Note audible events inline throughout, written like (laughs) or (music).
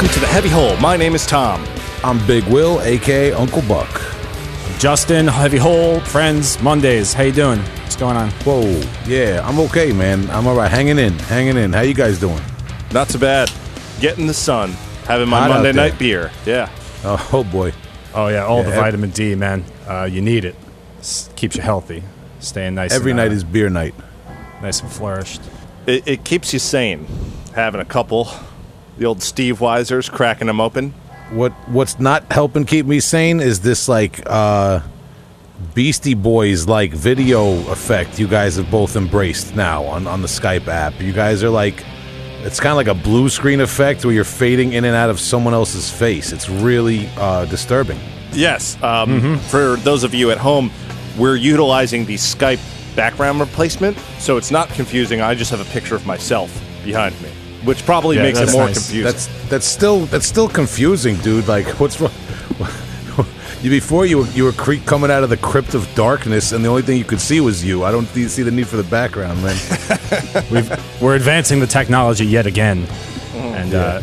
welcome to the Heavy Hole. My name is Tom. I'm Big Will, aka Uncle Buck. Justin, Heavy Hole, friends, Mondays. How you doing? What's going on? Whoa, yeah, I'm okay, man. I'm all right, hanging in, hanging in. How you guys doing? Not so bad. Getting the sun. Having my Hot out Monday there. night beer. Yeah. Oh, oh boy. Oh yeah, all the Yeah, ev- vitamin D, man. Uh, you need it. S- keeps you healthy, staying nice. Every and, night uh, is beer night. nice and flourished. It, it keeps you sane. Having a couple. The old Steve Weisers, cracking them open. What What's not helping keep me sane is this like uh Beastie Boys like video effect you guys have both embraced now on on the Skype app. You guys are like it's kind of like a blue screen effect where you're fading in and out of someone else's face. It's really uh, disturbing. Yes. Um, Mm-hmm. For those of you at home, we're utilizing the Skype background replacement, so it's not confusing. I just have a picture of myself behind me, which probably Yeah, makes it more nice. confusing. That's that's still that's still confusing, dude. Like, what's wrong? (laughs) You before you were, you were cre- coming out of the crypt of darkness, and the only thing you could see was you. I don't th- see the need for the background, man. (laughs) We've, we're advancing the technology yet again, Mm, and uh,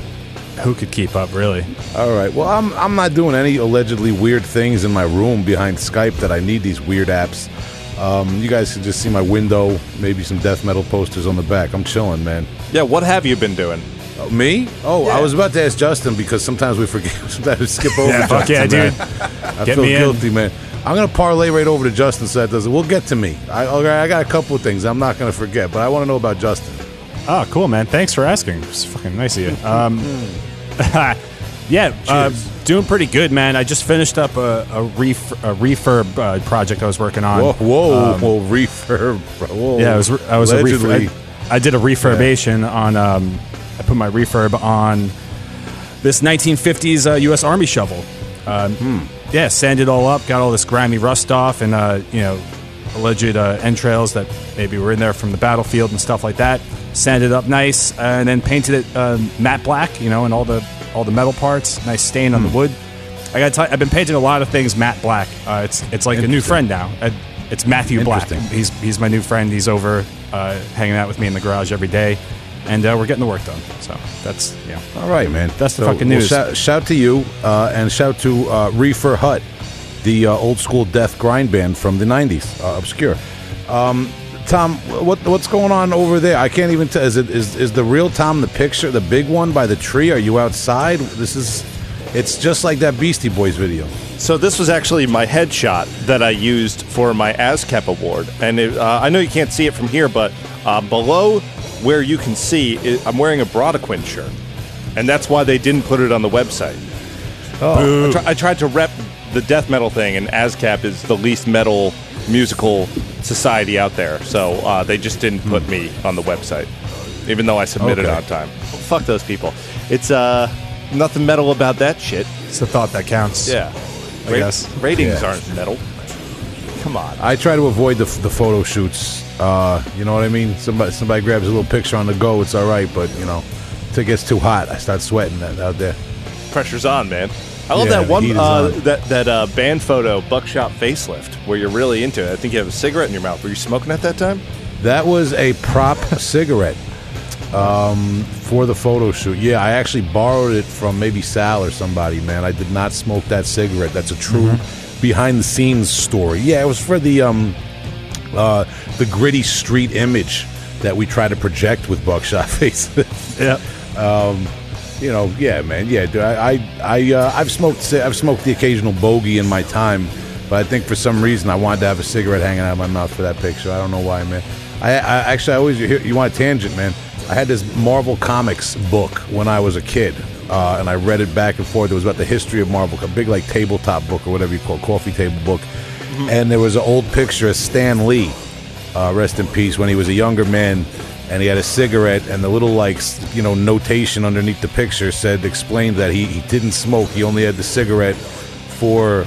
who could keep up, really? All right. Well, I'm I'm not doing any allegedly weird things in my room behind Skype that I need these weird apps. Um, you guys can just see my window, maybe some death metal posters on the back. I'm chilling, man. yeah, what have you been doing? Uh, me? Oh, I was about to ask Justin because sometimes we forget. (laughs) Sometimes we skip over. Yeah, Justin, yeah, man. dude. I Get feel me in. guilty, man. I'm gonna parlay right over to Justin so that doesn't. We'll get to me. I, all right, I got a couple of things I'm not gonna forget, but I want to know about Justin. Oh, cool, man. Thanks for asking. It's fucking nice of you. Um, (laughs) (laughs) yeah, uh, doing pretty good, man. I just finished up a, a, ref- a refurb uh, project I was working on. Whoa, whoa, whoa, refurb. Whoa, Um, Yeah, I was I was a refurb. I, I did a refurbation on. Um, I put my refurb on this 1950s uh, U.S. Army shovel. Um, Hmm. Yeah, sanded it all up, got all this grimy rust off, and uh, you know, alleged uh, entrails that maybe were in there from the battlefield and stuff like that. Sanded up nice, and then painted it um, matte black. You know, and all the all the metal parts, nice stain on the Hmm. wood. I got. I've been painting a lot of things matte black. Uh, it's it's like a new friend now. Uh, it's Matthew Black. Interesting. He's he's my new friend. He's over uh, hanging out with me in the garage every day, and uh, we're getting the work done. So that's yeah. All right, man. That's the fucking well, news. shout, shout to you, uh, and shout to uh, Reefer Hut, the uh, old school death grind band from the '90s, uh, obscure. Um, Tom, what what's going on over there? I can't even tell. Is it is is the real Tom the picture, the big one by the tree? Are you outside? This is. It's just like that Beastie Boys video. So this was actually my headshot that I used for my ASCAP award, and it, uh, I know you can't see it from here, but uh, below where you can see, it, I'm wearing a Brodequin shirt, and that's why they didn't put it on the website. I, try, I tried to rep the death metal thing, and ASCAP is the least metal musical society out there, so uh, they just didn't put me on the website, even though I submitted Okay. on time. fuck those people. It's uh, nothing metal about that shit. It's the thought that counts. Yeah. I guess. Ratings Yeah. aren't metal. Come on. I try to avoid the, the photo shoots. Uh, you know what I mean? Somebody somebody grabs a little picture on the go, it's all right. But you know, if it gets too hot, I start sweating that out there. Pressure's on, man. I love Yeah, that one uh, that that uh, band photo, buckshot facelift, where you're really into it. I think you have a cigarette in your mouth. Were you smoking at that time? That was a prop cigarette um, for the photo shoot. Yeah, I actually borrowed it from maybe Sal or somebody. Man, I did not smoke that cigarette. That's a true behind the scenes story. Yeah, it was for the um, uh, the gritty street image that we try to project with Buckshot (laughs) Face. Yeah. You know, yeah, man, yeah. Dude, I, I, I uh, I've smoked, I've smoked the occasional bogey in my time, but I think for some reason I wanted to have a cigarette hanging out of my mouth for that picture. I don't know why, man. I, I actually, I always, you, you want a tangent, man? I had this Marvel Comics book when I was a kid, uh, and I read it back and forth. It was about the history of Marvel, a big like tabletop book or whatever you call it, coffee table book. And there was an old picture of Stan Lee, uh, rest in peace, when he was a younger man, and he had a cigarette, and the little like you know notation underneath the picture said explained that he, he didn't smoke. He only had the cigarette for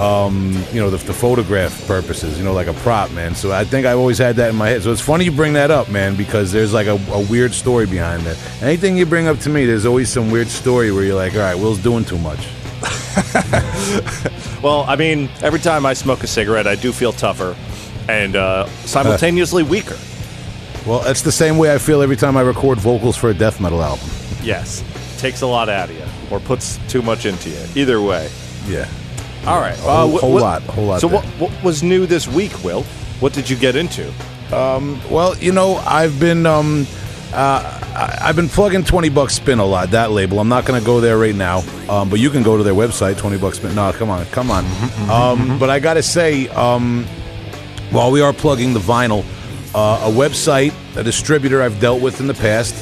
um, you know the, the photograph purposes, you know, like a prop, man. So I think I've always had that in my head. So it's funny you bring that up, man, because there's like a, a weird story behind that. Anything you bring up to me, there's always some weird story where you're like, all right, Will's doing too much. (laughs) Well, I mean, every time I smoke a cigarette, I do feel tougher and uh, simultaneously weaker. Well, it's the same way I feel every time I record vocals for a death metal album. Yes. takes a lot out of you or puts too much into you. Either way. Yeah. All right. A whole- wh- whole what- lot, whole lot So there. what, what was new this week, Will? What did you get into? Well, you know, I've been um, uh, I- I've been plugging Twenty Bucks Spin a lot. That label. I'm not going to go there right now, um, but you can go to their website, Twenty Bucks Spin. No, come on, come on. Um, but I got to say, um, while we are plugging the vinyl, uh, a website, a distributor I've dealt with in the past,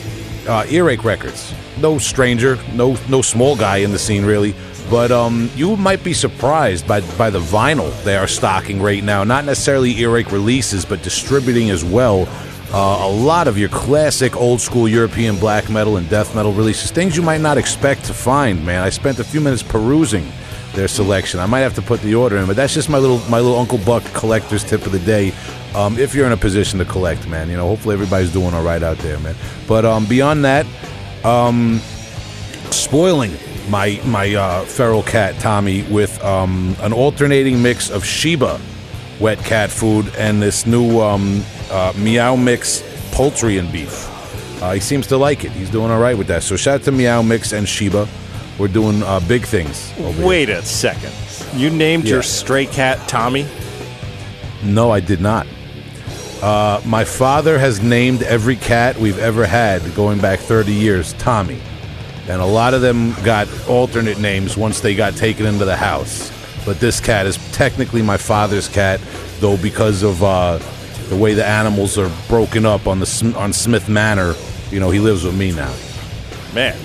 uh, Earache Records. No stranger, no no small guy in the scene really, but um, you might be surprised by by the vinyl they are stocking right now. Not necessarily Earache releases, but distributing as well. Uh, a lot of your classic old school European black metal and death metal releases, things you might not expect to find. Man, I spent a few minutes perusing their selection. I might have to put the order in, but that's just my little my little Uncle Buck collector's tip of the day. Um, if you're in a position to collect, man, you know, hopefully everybody's doing all right out there, man. But um, beyond that, um, spoiling my my uh, feral cat Tommy with um, an alternating mix of Sheba wet cat food and this new um, uh, Meow Mix poultry and beef. Uh, he seems to like it. He's doing all right with that. So shout out to Meow Mix and Sheba. We're doing uh, big things. Over here. Wait a second. You named Yeah. your stray cat Tommy? No, I did not. Uh, my father has named every cat we've ever had, going back 30 years, Tommy. And a lot of them got alternate names once they got taken into the house. But this cat is technically my father's cat, though because of uh, the way the animals are broken up on the on Smith Manor, you know, he lives with me now. Man,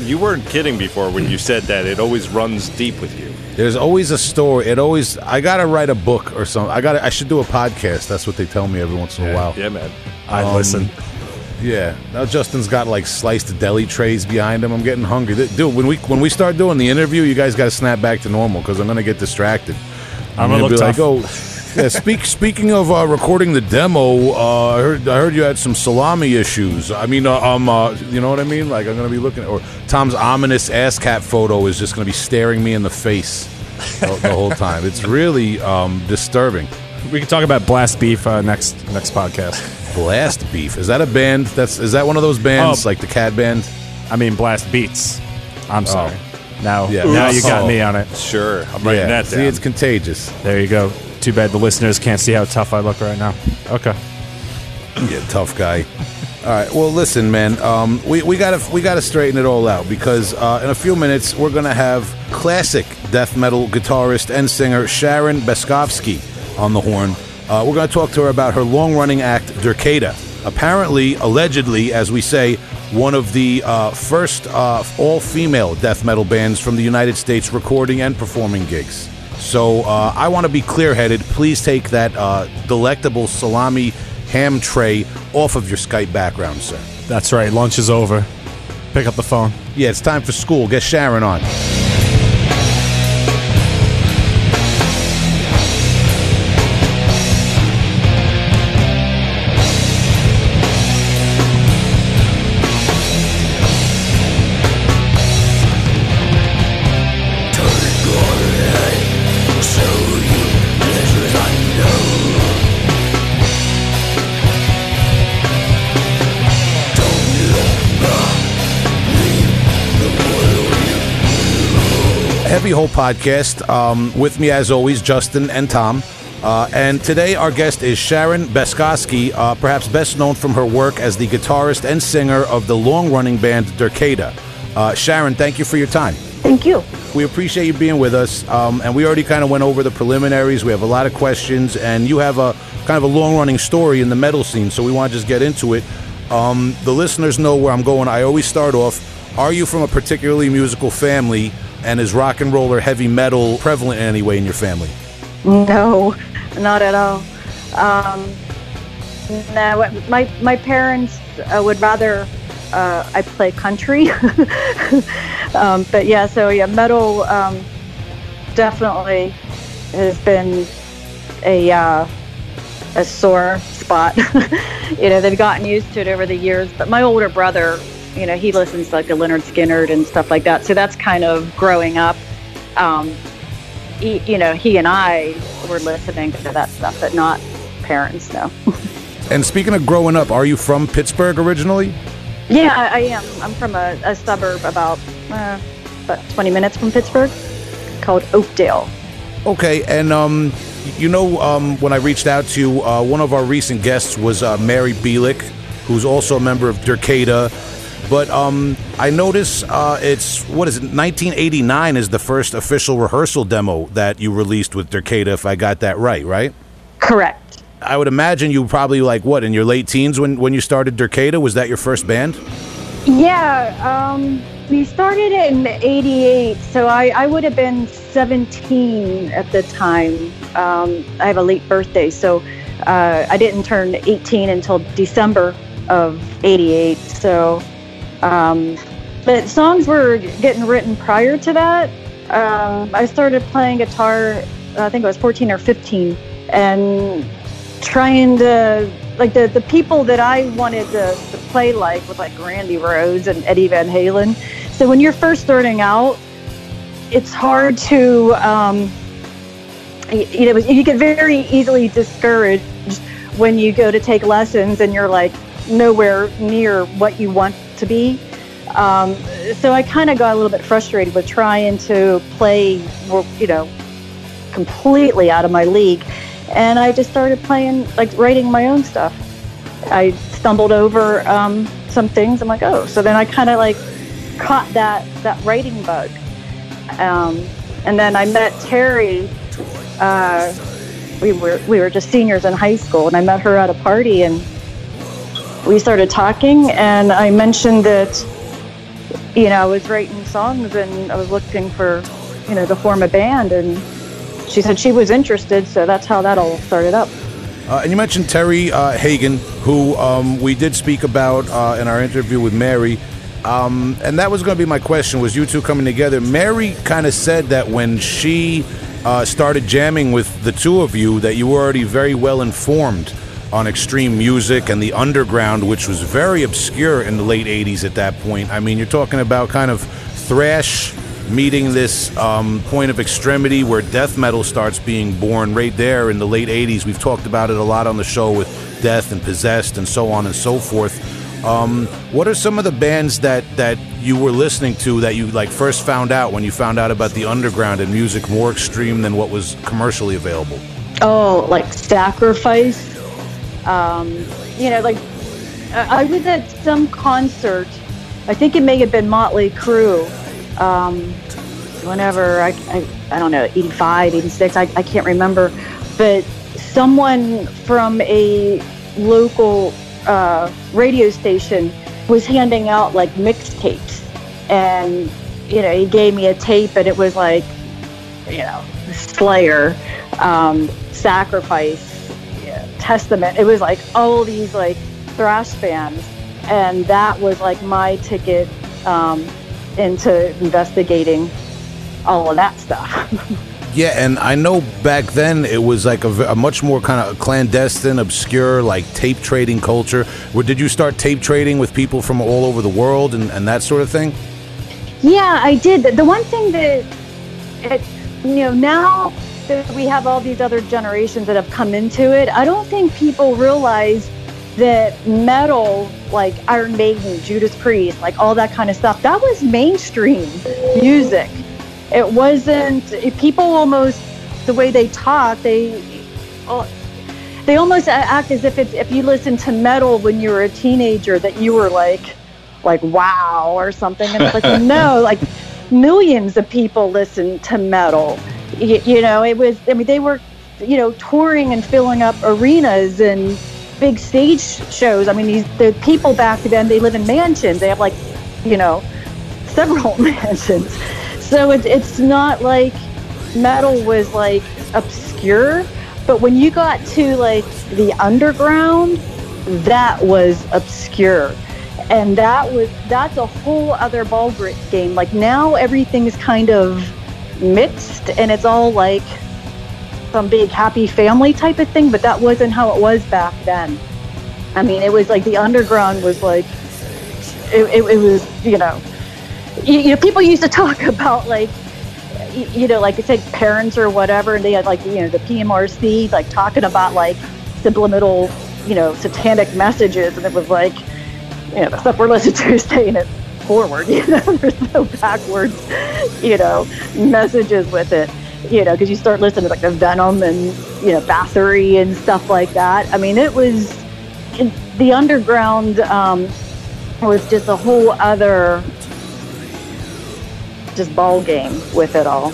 you weren't kidding before when you said that it always runs deep with you. There's always a story. It always. I gotta write a book or something. I got. I should do a podcast. That's what they tell me every once in a while. Yeah, man. I'd Um, listen. Yeah. Now Justin's got like sliced deli trays behind him. I'm getting hungry. Dude, when we when we start doing the interview, you guys got to snap back to normal because I'm gonna get distracted. I'm gonna be look like, tough. oh, yeah. Speak speaking of uh, recording the demo, uh, I heard I heard you had some salami issues. I mean, uh, um, uh, you know what I mean? Like I'm gonna be looking, at, or Tom's ominous ass cat photo is just gonna be staring me in the face the, the whole time. It's really um, disturbing. We can talk about Blast Beef uh, next next podcast. Blast Beef is that a band? That's is that one of those bands Oh. like the Cat Band? I mean, Blast Beats. I'm sorry. Now, Yeah. now you got Oh. me on it. Sure. I'm writing that see, it's contagious. There you go. Too bad the listeners can't see how tough I look right now. Okay. Yeah, tough guy. All right. Well, listen, man. Um, we we gotta we gotta straighten it all out because uh, in a few minutes we're gonna have classic death metal guitarist and singer Sharon Bascovsky on the horn. Uh, we're gonna talk to her about her long running act Derkéta. Apparently, allegedly, as we say, one of the uh, first uh, all female death metal bands from the United States recording and performing gigs. So uh, I want to be clear headed. Please take that uh, delectable salami ham tray off of your Skype background, sir. That's right. Lunch is over. Pick up the phone. Yeah, it's time for school. Get Sharon on. Heavy Hole Podcast. Um, with me, as always, Justin and Tom. Uh, and today, our guest is Sharon Bascovsky, uh, perhaps best known from her work as the guitarist and singer of the long running band Derkéta. Uh, Sharon, thank you for your time. Thank you. We appreciate you being with us. Um, and we already kind of went over the preliminaries. We have a lot of questions, and you have a kind of a long running story in the metal scene, so we want to just get into it. Um, the listeners know where I'm going. I always start off Are you from a particularly musical family, and is rock and roll or heavy metal prevalent in any way in your family? No, not at all. Um, no, my my parents uh, would rather uh, I play country, (laughs) um, but yeah. So yeah, metal um, definitely has been a uh, a sore spot. (laughs) you know, they've gotten used to it over the years. But my older brother, you know, he listens to like the Lynyrd Skynyrd and stuff like that. So that's kind of growing up. Um, he, you know, he and I were listening to that stuff, but not parents. No. (laughs) And speaking of growing up, are you from Pittsburgh originally? Yeah, I, I am. I'm from a, a suburb about uh, about 20 minutes from Pittsburgh, called Oakdale. Okay, and um, you know, um, when I reached out to you, uh, one of our recent guests was uh, Mary Bielich, who's also a member of Derkéta. But um, I notice uh, it's what is it? 1989 is the first official rehearsal demo that you released with Derkéta, if I got that right, right? Correct. I would imagine you probably like what in your late teens when when you started Derkéta. Was that your first band? Yeah, um, we started it in '88, so I, I would have been 17 at the time. Um, I have a late birthday, so uh, I didn't turn 18 until December of '88. So, um, but songs were getting written prior to that. Um, I started playing guitar. I think I was 14 or 15, and trying to like the, the people that I wanted to, to play like with like Randy Rhoads and Eddie Van Halen. So when you're first starting out, it's hard to um, you know you get very easily discouraged when you go to take lessons and you're like nowhere near what you want to be. Um, so I kind of got a little bit frustrated with trying to play, you know, completely out of my league and I just started playing, like writing my own stuff. I stumbled over um, some things. I'm like, oh, so then I kind of like caught that that writing bug, um, and then I met Terry. Uh, we were we were just seniors in high school, and I met her at a party, and we started talking. And I mentioned that, you know, I was writing songs, and I was looking for, you know, to form a band, and she said she was interested, so that's how that all started up. Uh, and you mentioned Terry uh, Hagen, who um, we did speak about uh, in our interview with Mary. Um, and that was going to be my question: was you two coming together? Mary kind of said that when she uh, started jamming with the two of you, that you were already very well informed on extreme music and the underground, which was very obscure in the late '80s at that point. I mean, you're talking about kind of thrash meeting this um, point of extremity where death metal starts being born right there in the late 80s. We've talked about it a lot on the show with Death and Possessed and so on and so forth. Um, what are some of the bands that, that you were listening to that you like first found out when you found out about the underground and music more extreme than what was commercially available? Oh, like Sacrifice. Um, you know, like I was at some concert. I think it may have been Motley Crue um, whenever I, I, I don't know 85 86 I, I can't remember. But someone from a local uh, radio station was handing out like mixtapes. And you know he gave me a tape and it was like you know slayer um, sacrifice testament it was like all these like thrash bands and that was like my ticket um, into investigating all of that stuff. (laughs) Yeah, and I know back then it was like a, a much more kind of clandestine, obscure, like tape trading culture. Where did you start tape trading with people from all over the world and, and that sort of thing? Yeah, I did. The one thing that, it, you know, now that we have all these other generations that have come into it, I don't think people realize that metal, like Iron Maiden, Judas Priest, like all that kind of stuff, that was mainstream music. It wasn't, people almost, the way they talk, they, oh, they almost act as if it's, if you listen to metal when you were a teenager, that you were like, like wow or something. And it's like, (laughs) no, like millions of people listen to metal. You, you know, it was, I mean, they were, you know, touring and filling up arenas and, big stage shows. I mean, these the people back then they live in mansions. They have like, you know, several (laughs) mansions. So it's it's not like metal was like obscure, but when you got to like the underground, that was obscure. And that was that's a whole other ball game. Like now everything's kind of mixed and it's all like some big happy family type of thing, but that wasn't how it was back then. I mean, it was like the underground was like, it, it, it was, you know, you, you, know, people used to (laughs) talk about like, you, know, like I said, parents or whatever, and they had like, you know, the PMRC, like talking about like subliminal, you know, satanic messages, and it was like, you know, the stuff we're listening to is saying it forward. (laughs) You know, there's no backwards, you know, messages with it. You know, because you start listening to like the Venom and you know Bathory and stuff like that. I mean, it was the underground um, was just a whole other just ball game with it all.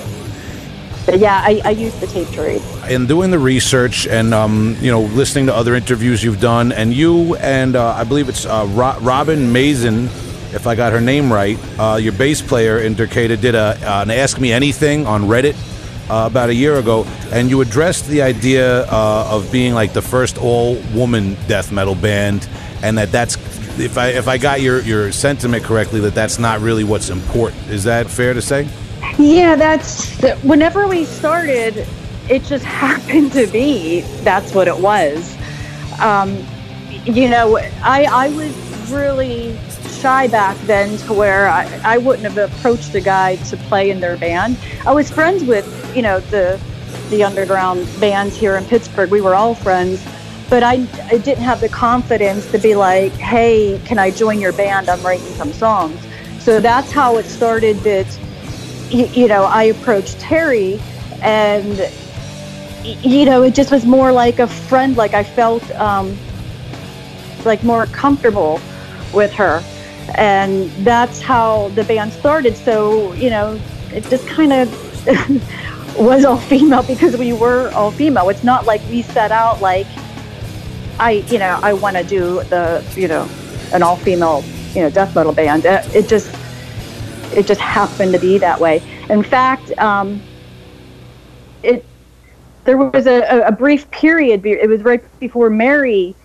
But yeah, I, I use the tape trade. in doing the research and um, you know listening to other interviews you've done, and you and uh, I believe it's uh, Ro- Robin Mason, if I got her name right, uh, your bass player in Derkéta did a, uh, an Ask Me Anything on Reddit uh, about a year ago, and you addressed the idea uh, of being like the first all-woman death metal band, and that that's if I if I got your your sentiment correctly, that that's not really what's important. Is that fair to say? Yeah, that's whenever we started, it just (laughs) happened to be that's what it was. Um, you know, I I was really shy back then to where I, I wouldn't have approached a guy to play in their band. I was friends with, you know, the the underground bands here in Pittsburgh. We were all friends, but I, I didn't have the confidence to be like, hey, can I join your band? I'm writing some songs. So that's how it started that, you know, I approached Terry and, you know, it just was more like a friend. Like I felt um, like more comfortable with her. And that's how the band started. So, you know, it just kind of (laughs) was all female because we were all female. It's not like we set out like, I, you know, I want to do the, you know, an all female, you know, death metal band. Uh, It just, it just happened to be that way. In fact, um, it, there was a, a- brief period, it was right before Mary,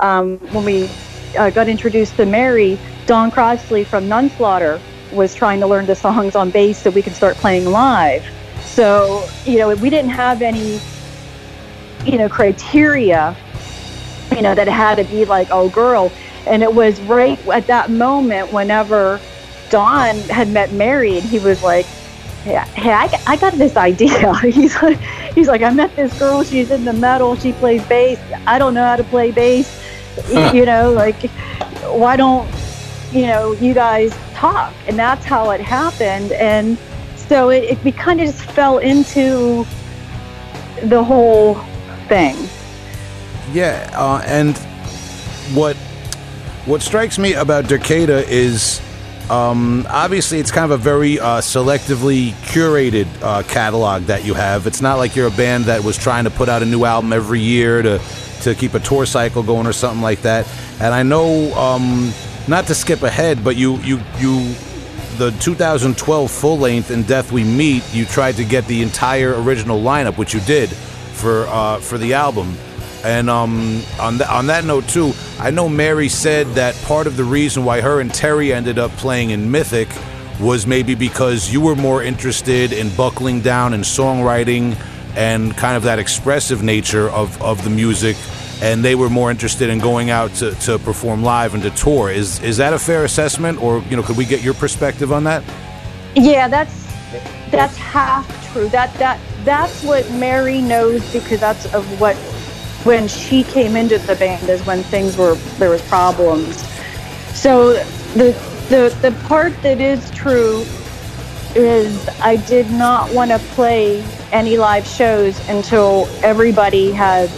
um, when we uh, got introduced to Mary, Don Crossley from Nunslaughter was trying to learn the songs on bass so we could start playing live. So, you know, we didn't have any, you know, criteria, you know, that it had to be like, oh, girl. And it was right at that moment whenever Don had met Mary and he was like, hey, hey I, got- I got this idea. (laughs) he's like, he's like, I met this girl. She's in the metal. She plays bass. I don't know how to play bass. Y- you know, like, why don't, you know, you guys talk? And that's how it happened. And so it, it kind of just fell into the whole thing. Yeah, uh, and what what strikes me about Derkéta is um, obviously it's kind of a very uh, selectively curated uh, catalog that you have. It's not like you're a band that was trying to put out a new album every year to to keep a tour cycle going or something like that. And I know, um, not to skip ahead, but you you you the 2012 full length in Death We Meet, you tried to get the entire original lineup, which you did for uh, for the album. And um, on th- on that note too, I know Mary said that part of the reason why her and Terry ended up playing in Mythic was maybe because you were more interested in buckling down and songwriting and kind of that expressive nature of, of the music and they were more interested in going out to, to perform live and to tour. Is is that a fair assessment or you know could we get your perspective on that? Yeah, that's that's half true. That that that's what Mary knows because that's of what when she came into the band is when things were there was problems. So the the the part that is true is I did not want to play any live shows until everybody had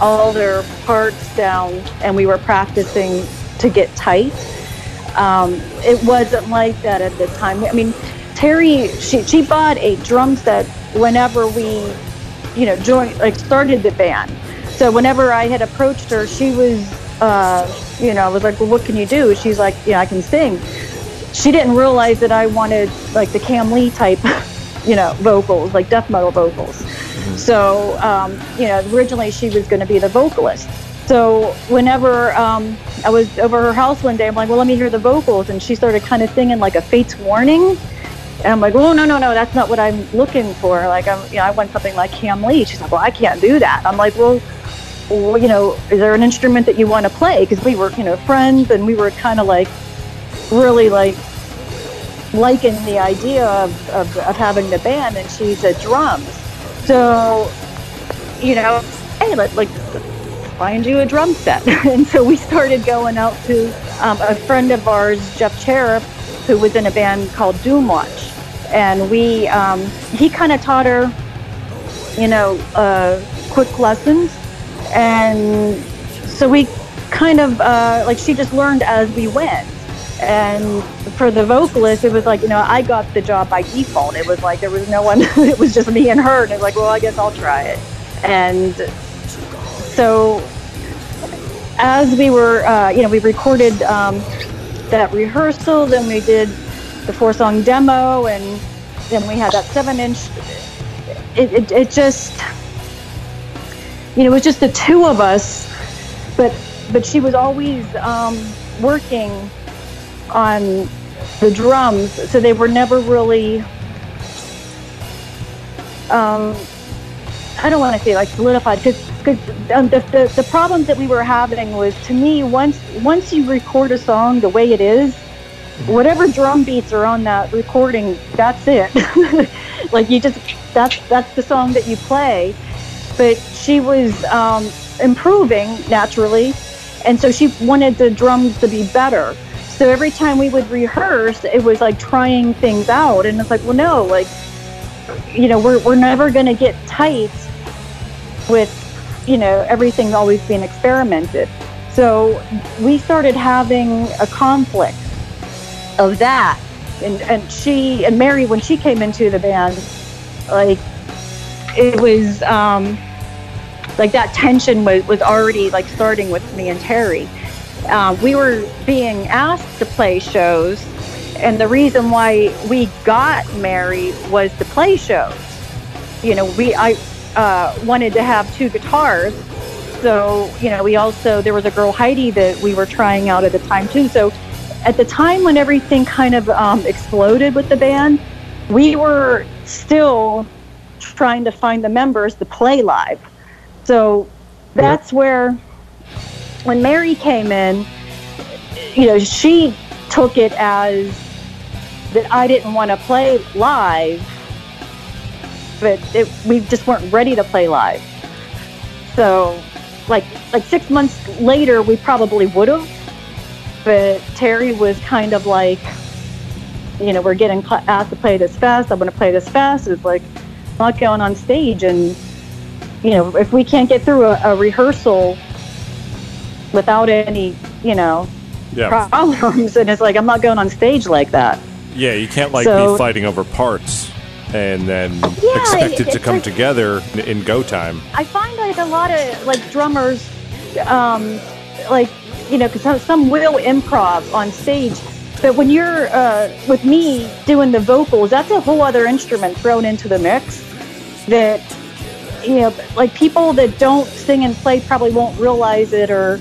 all their parts down and we were practicing to get tight. Um, it wasn't like that at the time. I mean, Terry, she, she bought a drum set whenever we, you know, joined, like started the band. So whenever I had approached her, she was, uh, you know, I was like, well, what can you do? She's like, yeah, I can sing. She didn't realize that I wanted like the Kam Lee type, (laughs) you know, vocals, like death metal vocals. So, um, you know, originally she was going to be the vocalist. So whenever um, I was over her house one day, I'm like, well, let me hear the vocals. And she started kind of singing like a Fate's Warning. And I'm like, oh, no, no, no, that's not what I'm looking for. Like, I'm, you know, I want something like Kam Lee. She's like, well, I can't do that. I'm like, well, well you know, is there an instrument that you want to play? Because we were, you know, friends and we were kind of like really like liking the idea of, of, of having the band. And she's said drums. So, you know, hey, let, like, find you a drum set. (laughs) and so we started going out to um, a friend of ours, Jeff Cherub, who was in a band called Doomwatch. And we, um, he kind of taught her, you know, uh, quick lessons. And so we kind of, uh, like, she just learned as we went. And for the vocalist, it was like, you know, I got the job by default. It was like there was no one, (laughs) it was just me and her. And it was like, well, I guess I'll try it. And so as we were, uh, you know, we recorded um, that rehearsal, then we did the four song demo, and then we had that seven inch. It, it, it just, you know, it was just the two of us, but but she was always um, working on the drums, so they were never really. Um, I don't want to say like solidified because because um, the, the the problems that we were having was to me once once you record a song the way it is, whatever drum beats are on that recording, that's it. (laughs) like you just that's that's the song that you play. But she was um, improving naturally, and so she wanted the drums to be better. So every time we would rehearse, it was like trying things out, and it's like, well, no, like you know, we're we're never going to get tight with you know everything always being experimented. So we started having a conflict of that, and and she and Mary when she came into the band, like it was um, like that tension was was already like starting with me and Terry. Uh, we were being asked to play shows, and the reason why we got Mary was to play shows. You know, we I uh, wanted to have two guitars, so you know we also there was a girl Heidi that we were trying out at the time too. So at the time when everything kind of um, exploded with the band, we were still trying to find the members to play live. So that's where when Mary came in, you know, she took it as that I didn't want to play live, but it, we just weren't ready to play live. So, like like six months later, we probably would have, but Terry was kind of like, you know, we're getting asked to play this fast. I want to play this fast. It's like not going on stage, and you know, if we can't get through a, a rehearsal without any, you know, Yeah. problems, and it's like I'm not going on stage like that. Yeah, you can't like So- be fighting over parts and then Yeah, expect it it- to come like- together in, go time. I find like a lot of like drummers, um, like you know, because some, some will improv on stage, but when you're uh, with me doing the vocals, that's a whole other instrument thrown into the mix. That you know, like people that don't sing and play probably won't realize it, or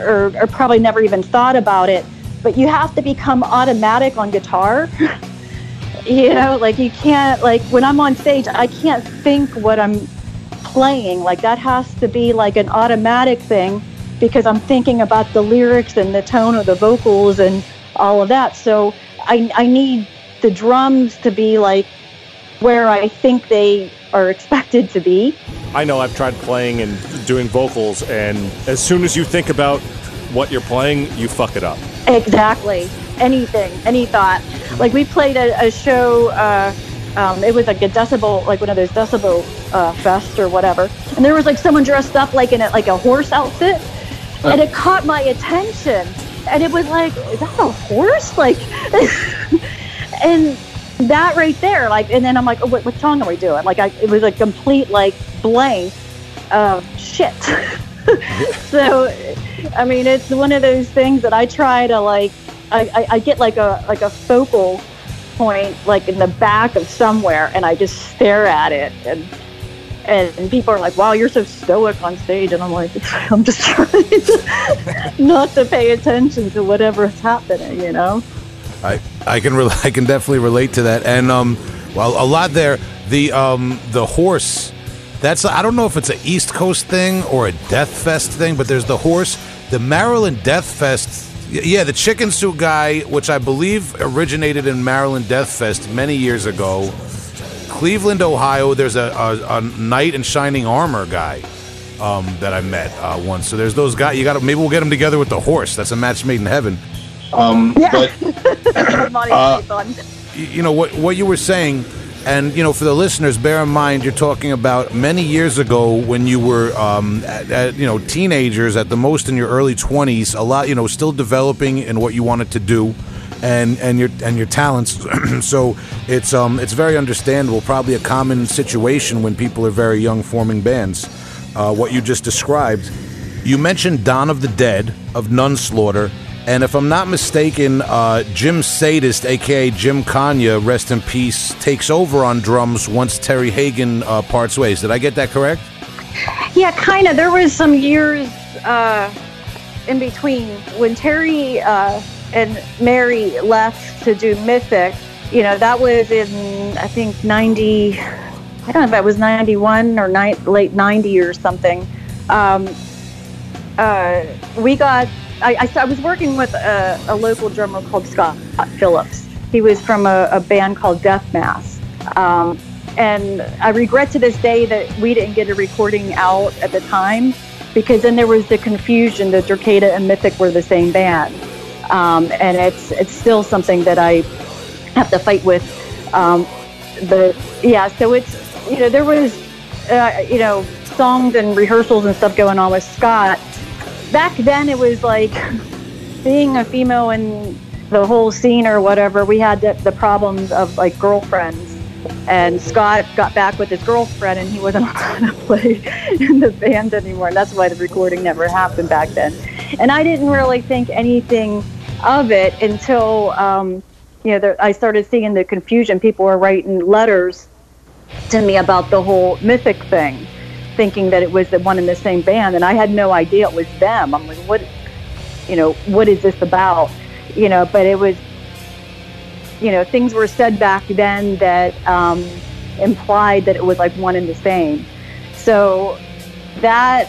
or, or probably never even thought about it. But you have to become automatic on guitar. (laughs) you know, like you can't like when I'm on stage, I can't think what I'm playing. Like that has to be like an automatic thing because I'm thinking about the lyrics and the tone of the vocals and all of that. So I, I need the drums to be like where I think they are expected to be. I know I've tried playing and doing vocals, and as soon as you think about what you're playing, you fuck it up. Exactly. Anything, any thought. Like we played a, a show. Uh, um, it was like a decibel, like one of those decibel uh, fest or whatever. And there was like someone dressed up like in a, like a horse outfit, and it caught my attention. And it was like, is that a horse? Like, (laughs) and that right there, like, and then I'm like, oh, what, what song are we doing? Like, I, it was a complete like blank of shit. (laughs) so, I mean, it's one of those things that I try to like. I, I, I get like a like a focal point like in the back of somewhere, and I just stare at it, and and people are like, "Wow, you're so stoic on stage," and I'm like, (laughs) "I'm just trying to (laughs) not to pay attention to whatever's happening," you know. I I can re- (laughs) I can definitely relate to that, and um, well, a lot there. The um the horse, that's I don't know if it's a East Coast thing or a Death Fest thing, but there's the horse, the Maryland Death Fest. Yeah, the chicken suit guy, which I believe originated in Maryland Death Fest many years ago. Cleveland, Ohio. There's a, a, a knight in shining armor guy. um, that I met uh, once. So there's those guys. You got maybe we'll get them together with the horse. That's a match made in heaven. Um, but (laughs) Monty Uh, you you know what what you were saying and you know for the listeners bear in mind you're talking about many years ago when you were um, at, at, you know teenagers at the most in your early 20s a lot you know still developing in what you wanted to do and and your and your talents. (clears throat) So it's um it's very understandable probably a common situation when people are very young forming bands. Uh, what you just described. You mentioned Don of the Dead of Nunslaughter, and if I'm not mistaken, uh, Jim Sadist, aka Jim Konya, rest in peace, takes over on drums once Terry Hagen uh, parts ways. Did I get that correct? Yeah, kind of. There was some years uh, in between when Terry uh, and Mary left to do Mythic. You know, that was in I think '90. I don't know if that was '91 or ni- late '90 or something. Um, uh, we got. I, I, I was working with a, a local drummer called Scott Phillips. He was from a, a band called Death Mass. Um, and I regret to this day that we didn't get a recording out at the time because then there was the confusion that Derkéta and Mythic were the same band. Um, and it's it's still something that I have to fight with. Um, but yeah, so it's you know there was uh, you know songs and rehearsals and stuff going on with Scott. Back then, it was like being a female in the whole scene or whatever. We had the, the problems of like girlfriends and Scott got back with his girlfriend and he wasn't (laughs) allowed to play in the band anymore. And that's why the recording never happened back then. And I didn't really think anything of it until, um, you know, there, I started seeing the confusion. People were writing letters to me about the whole mythic thing, thinking that it was the one in the same band. And I had no idea it was them. I'm like, what, you know, what is this about? You know, but it was you know, things were said back then that um, implied that it was like one and the same. So that,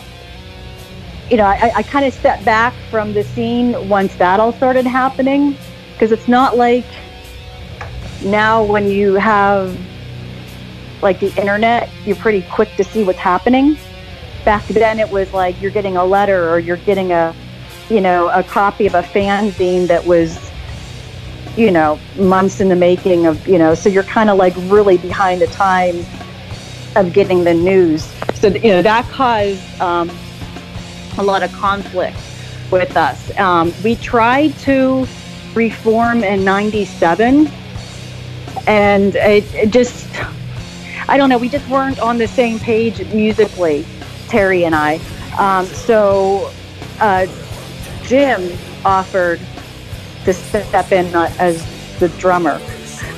you know, I, I kind of stepped back from the scene once that all started happening because it's not like now when you have like the internet, you're pretty quick to see what's happening. Back then, it was like you're getting a letter or you're getting a, you know, a copy of a fanzine that was you know, months in the making of, you know, so you're kind of like really behind the time of getting the news. So, you know, that caused um, a lot of conflict with us. Um, we tried to reform in 97 and it, it just, I don't know, we just weren't on the same page musically, Terry and I. Um, so uh, Jim offered to step in uh, as the drummer.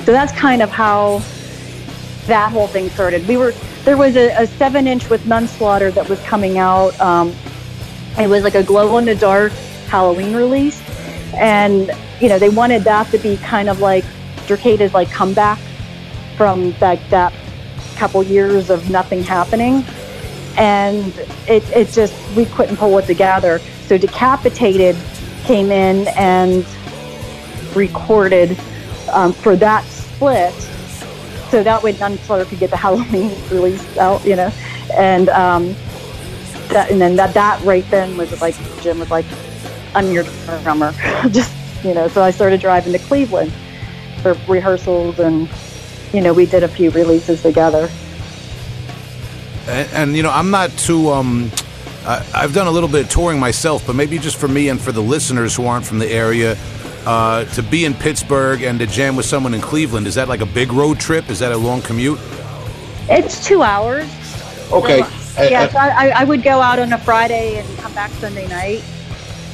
So that's kind of how that whole thing started. We were there was a, a seven inch with Nunslaughter that was coming out. Um, it was like a glow in the dark Halloween release, and you know they wanted that to be kind of like Derkéta's like comeback from like that couple years of nothing happening, and it it just we couldn't pull it together. So Decapitated came in and recorded um, for that split, so that way Nunslaughter could get the (laughs) Halloween release out, you know, and um, that, and then that that right then was like Jim was like, "I'm your drummer," (laughs) just you know. So I started driving to Cleveland for rehearsals, and you know, we did a few releases together. And, and you know, I'm not too. Um, I, I've done a little bit of touring myself, but maybe just for me and for the listeners who aren't from the area, uh, to be in Pittsburgh and to jam with someone in Cleveland, is that like a big road trip? Is that a long commute? It's two hours. okay. So, yeah, so I, I would go out on a Friday and come back Sunday night.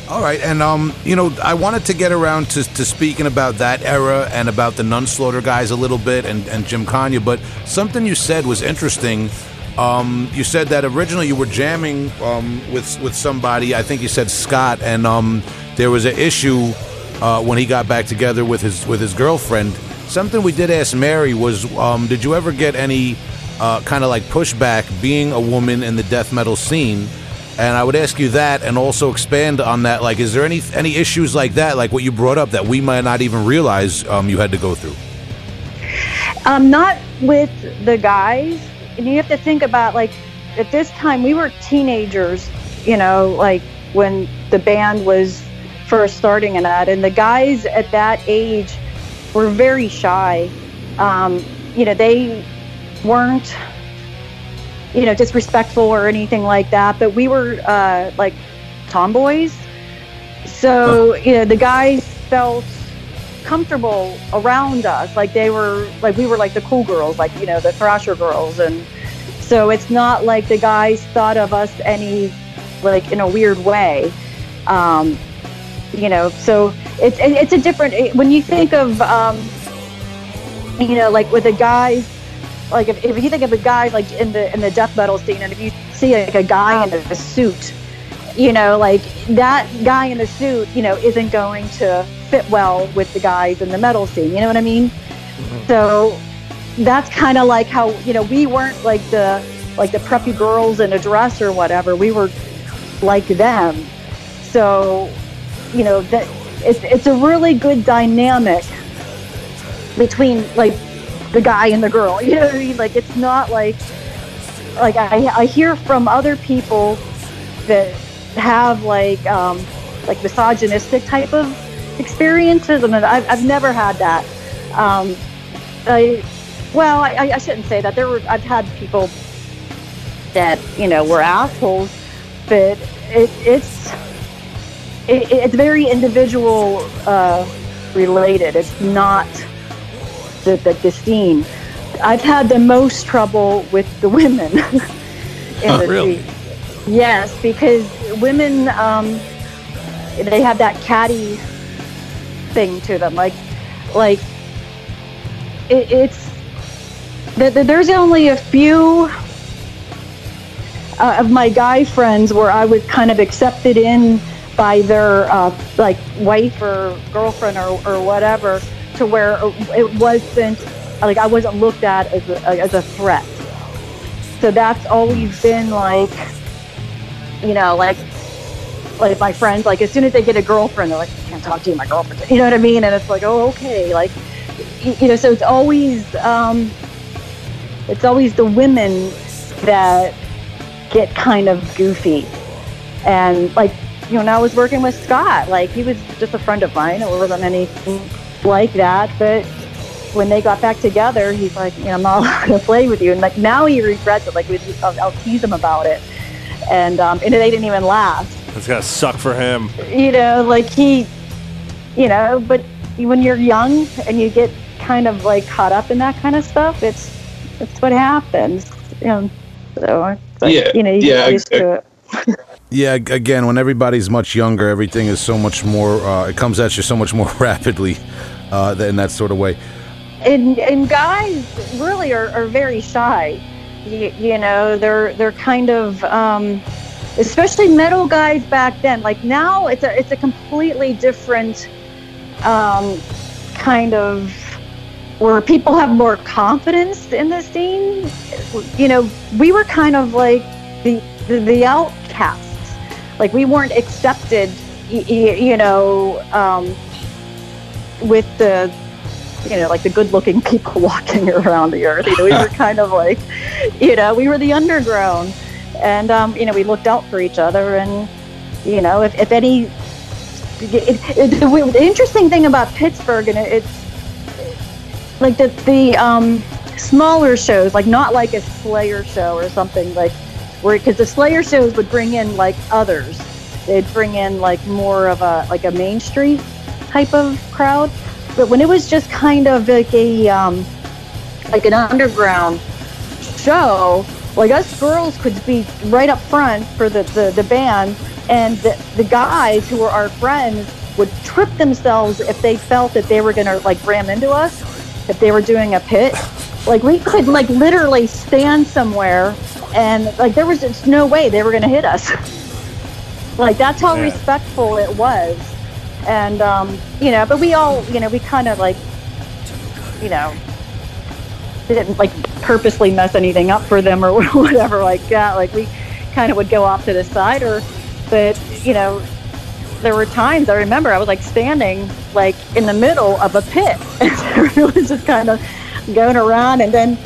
All right, and um, you know, I wanted to get around to, to speaking about that era and about the Nunslaughter guys a little bit and, and Jim Konya, but something you said was interesting. Um, you said that originally you were jamming um, with with somebody. I think you said Scott, and um, there was an issue uh, when he got back together with his with his girlfriend. Something we did ask Mary was, um, did you ever get any uh, kind of like pushback being a woman in the death metal scene? And I would ask you that, and also expand on that. Like, is there any any issues like that, like what you brought up, that we might not even realize um, you had to go through? Um, not with the guys. And you have to think about like at this time we were teenagers, you know, like when the band was first starting and that, and the guys at that age were very shy. Um, you know, they weren't, you know, disrespectful or anything like that, but we were uh, like tomboys. So, you know, the guys felt comfortable around us. Like they were, like we were like the cool girls, like, you know, the Thrasher girls. And so it's not like the guys thought of us any, like, in a weird way. Um, you know, so it's, it's a different, when you think of, um, you know, like with the guys, like if, if you think of a guy like in the in the death metal scene, and if you see like a guy in a suit, you know, like that guy in the suit, you know, isn't going to fit well with the guys in the metal scene. You know what I mean? Mm-hmm. So that's kind of like how you know we weren't like the like the preppy girls in a dress or whatever. We were like them. So you know that it's it's a really good dynamic between like the guy and the girl. (laughs) You know what I mean? Like it's not like like I I hear from other people that have like um, like misogynistic type of experiences, and I've I've never had that. Um, I well, I, I shouldn't say that. There were I've had people that you know were assholes, but it, it's it, it's very individual uh, related. It's not the, the, the scene. I've had the most trouble with the women (laughs) in oh, the really? scene. Yes, because women, um, they have that catty thing to them. Like, like it, it's that there's only a few uh, of my guy friends where I was kind of accepted in by their uh, like wife or girlfriend or, or whatever to where it wasn't like I wasn't looked at as a, as a threat. So that's always been like, you know, like like my friends, like as soon as they get a girlfriend, they're like, I can't talk to you, my girlfriend. (laughs) You know what I mean? And it's like, oh, okay, like, you know. So it's always um, it's always the women that get kind of goofy, and like you know, now I was working with Scott. Like he was just a friend of mine. It wasn't anything like that. But when they got back together, he's like, you know, I'm not (laughs) allowed to play with you. And like now he regrets it. Like I'll, I'll tease him about it, and um, and they didn't even laugh. It's gonna suck for him. You know, like he, you know, but when you're young and you get kind of like caught up in that kind of stuff, it's it's what happens. You know, so but, Yeah, you know, you yeah, get used I- to it. (laughs) Yeah, again, when everybody's much younger, everything is so much more. Uh, it comes at you so much more (laughs) rapidly, uh, in that sort of way. and and guys really are, are very shy you, you know they're they're kind of um, especially metal guys back then like now it's a it's a completely different um, kind of where people have more confidence in the scene you know we were kind of like the the, the outcasts like we weren't accepted you know um, with the you know, like the good looking (laughs) people walking around the earth. You know, we were (laughs) kind of like, you know, we were the underground. And, um, you know, we looked out for each other. And, you know, if, if any, it, it, the, the interesting thing about Pittsburgh, and it, it's like the, the um, smaller shows, like not like a Slayer show or something, like, where, because the Slayer shows would bring in like others. They'd bring in like more of a, like a Main Street type of crowd. But when it was just kind of like a um, like an underground show, like us girls could be right up front for the, the, the band, and the, the guys who were our friends would trip themselves if they felt that they were gonna like ram into us, if they were doing a pit. Like we could like literally stand somewhere, and like there was just no way they were gonna hit us. (laughs) like that's how Yeah. respectful it was and um, you know, but we all, you know, we kind of like, you know, didn't like purposely mess anything up for them or (laughs) whatever like that. Like we kind of would go off to the side, or, but you know, there were times I remember I was like standing like in the middle of a pit, (laughs) and everyone was just kind of going around, and then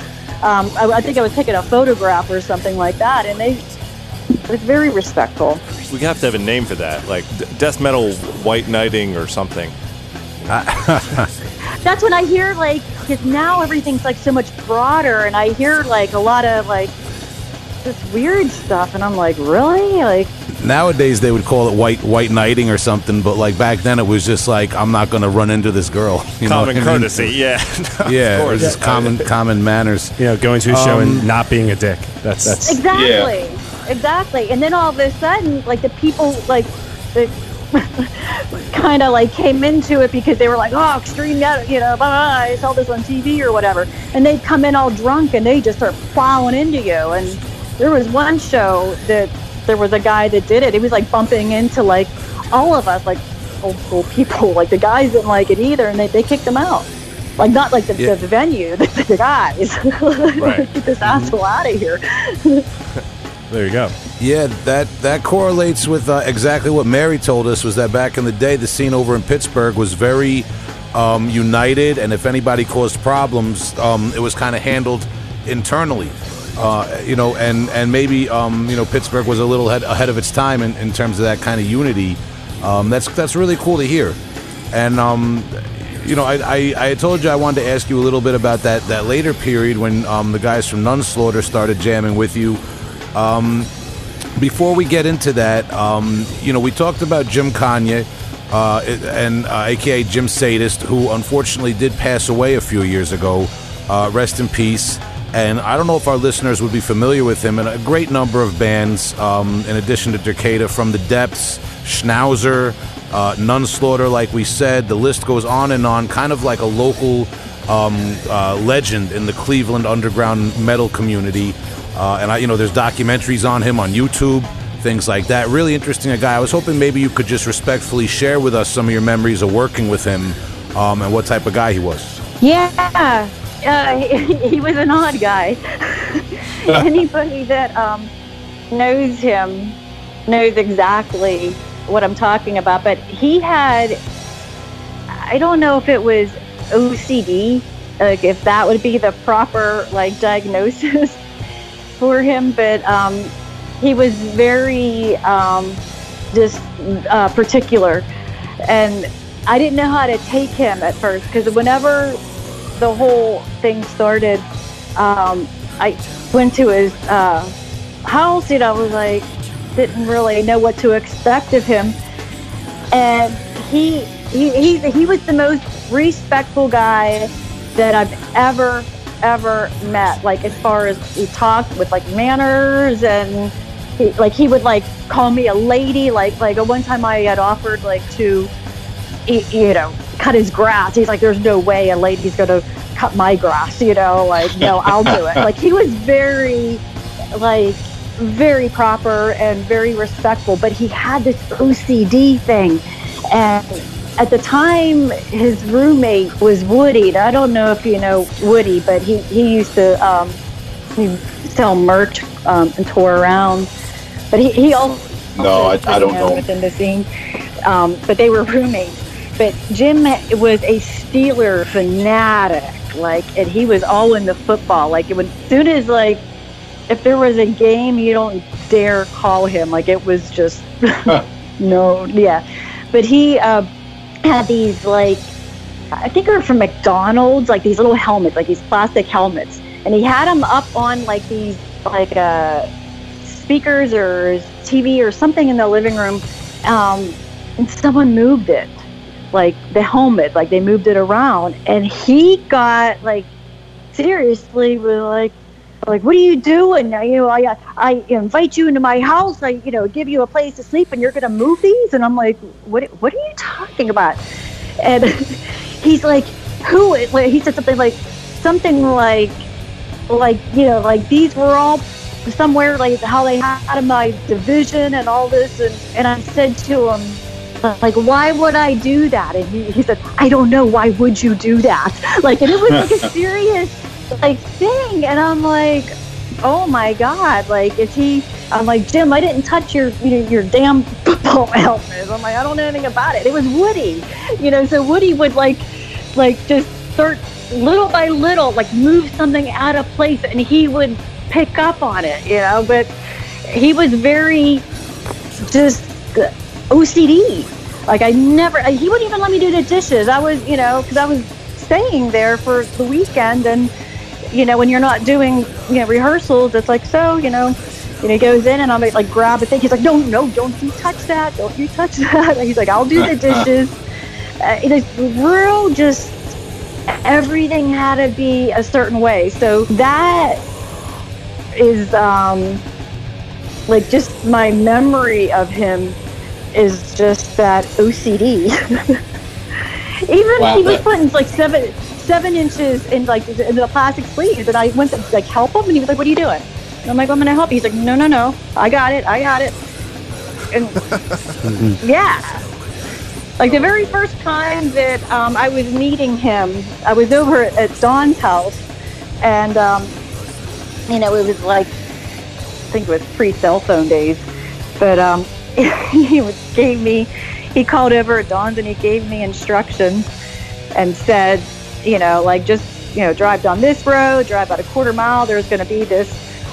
Um, I, I think I was taking a photograph or something like that, and they it was very respectful. We have to have a name for that, like death metal white knighting or something. (laughs) That's when I hear like because now everything's like so much broader, and I hear like a lot of like this weird stuff, and I'm like, really? Like, Nowadays they would call it white white knighting or something, but like back then it was just like I'm not going to run into this girl. (laughs) You know Common what I mean? courtesy, yeah. Yeah, (laughs) of it was just common common manners. You know, going to a show Um, and not being a dick. That's that's exactly, exactly. And then all of a sudden, like the people like the (laughs) kind of like came into it because they were like, oh, extreme, you know, blah, blah, I saw this on TV or whatever, and they'd come in all drunk and they just start plowing into you. And there was one show that there was a guy that did it. He was like bumping into like all of us, like old school people. (laughs) Like the guys didn't like it either, and they, they kicked him out. Like not like the, Yeah. the venue, (laughs) the, the guys. (laughs) Right. Get this asshole out of here. there you go. Yeah, that that correlates with uh, exactly what Mary told us. Was that back in the day, the scene over in Pittsburgh was very um, united, and if anybody caused problems, um, it was kind of handled internally. Uh, you know, and and maybe um, you know Pittsburgh was a little head, ahead of its time in, in terms of that kind of unity. Um, that's that's really cool to hear, and um, you know, I, I, I told you I wanted to ask you a little bit about that that later period when um, the guys from Nunslaughter started jamming with you. Um, before we get into that, um, you know, we talked about Jim Konya, uh, and uh, AKA Jim Sadist, who unfortunately did pass away a few years ago. Uh, rest in peace. And I don't know if our listeners would be familiar with him. And a great number of bands, um, in addition to Derkéta, from the Depths, Schnauzer, uh, Nunslaughter, like we said. The list goes on and on. Kind of like a local um, uh, legend in the Cleveland underground metal community. Uh, and I, you know, there's documentaries on him on YouTube, things like that. Really interesting a guy. I was hoping maybe you could just respectfully share with us some of your memories of working with him, um, and what type of guy he was. Yeah, uh, he, (laughs) he was an odd guy. (laughs) Anybody that um, knows him knows exactly what I'm talking about. But he had, I don't know if it was OCD, like if that would be the proper like diagnosis (laughs) for him. But um, he was very um, just uh, particular, and I didn't know how to take him at first because whenever the whole thing started, um, I went to his uh, house. You know, I was like, didn't really know what to expect of him, and he he he, he was the most respectful guy that I've ever ever met. Like as far as he talked with like manners and he, like he would like call me a lady. Like like one time I had offered like to you know cut his grass. He's like, there's no way a lady's gonna cut my grass. You know, like no, I'll do it. (laughs) Like he was very like very proper and very respectful, but he had this OCD thing. And at the time, his roommate was Woody. I don't know if you know Woody, but he, he used to um, he sell merch um, and tour around. But he, he also No, I- I don't you know. within the scene. Um, but they were roommates. But Jim was a Steeler fanatic, like, and he was all in the football. Like, when as soon as like if there was a game, you don't dare call him. Like it was just (laughs) no, yeah. But he uh, had these like I think they were from McDonald's, like these little helmets, like these plastic helmets, and he had them up on like these like uh, speakers or TV or something in the living room, um, and someone moved it, like the helmet, like they moved it around, and he got like seriously was like like what are you doing? Now you know i i invite you into my house. I you know give you a place to sleep and you're gonna move these? And i'm like what what are you talking about? And (laughs) he's like who he said something like something like like you know like these were all somewhere like how they had my division and all this and and i said to him (laughs) like why would i do that? And he, he said i don't know. Why would you do that? (laughs) Like and it was like a (laughs) serious like thing. And i'm like oh my god. Like is he i'm like jim i didn't touch your you know, your damn football helmet. I'm like i don't know anything about it. It was woody you know so woody would like like just start little by little, like move something out of place, and he would pick up on it, you know. But he was very just OCD. Like I never, he wouldn't even let me do the dishes. I was, you know, because I was staying there for the weekend, and you know, when you're not doing, you know, rehearsals, it's like so, you know. You know, he goes in and I'm like, grab a thing. He's like, no, no, don't you touch that. Don't you touch (laughs) that. And he's like, I'll do the (laughs) dishes. uh, it is real just everything had to be a certain way. So that is um, like just my memory of him is just that OCD. (laughs) Even Wow, he was that- putting like seven seven inches in like in the plastic sleeves, and I went to like help him, and he was like, "What are you doing?" And I'm like, "I'm gonna help you." He's like, "No, no, no, I got it, I got it." And (laughs) yeah, like the very first time that um, I was meeting him, I was over at, at Dawn's house, and um, you know, it was like I think it was pre-cell phone days, but um, (laughs) he gave me, he called over at Dawn's and he gave me instructions and said, you know, like just you know, drive down this road, drive about a quarter mile. There's going to be this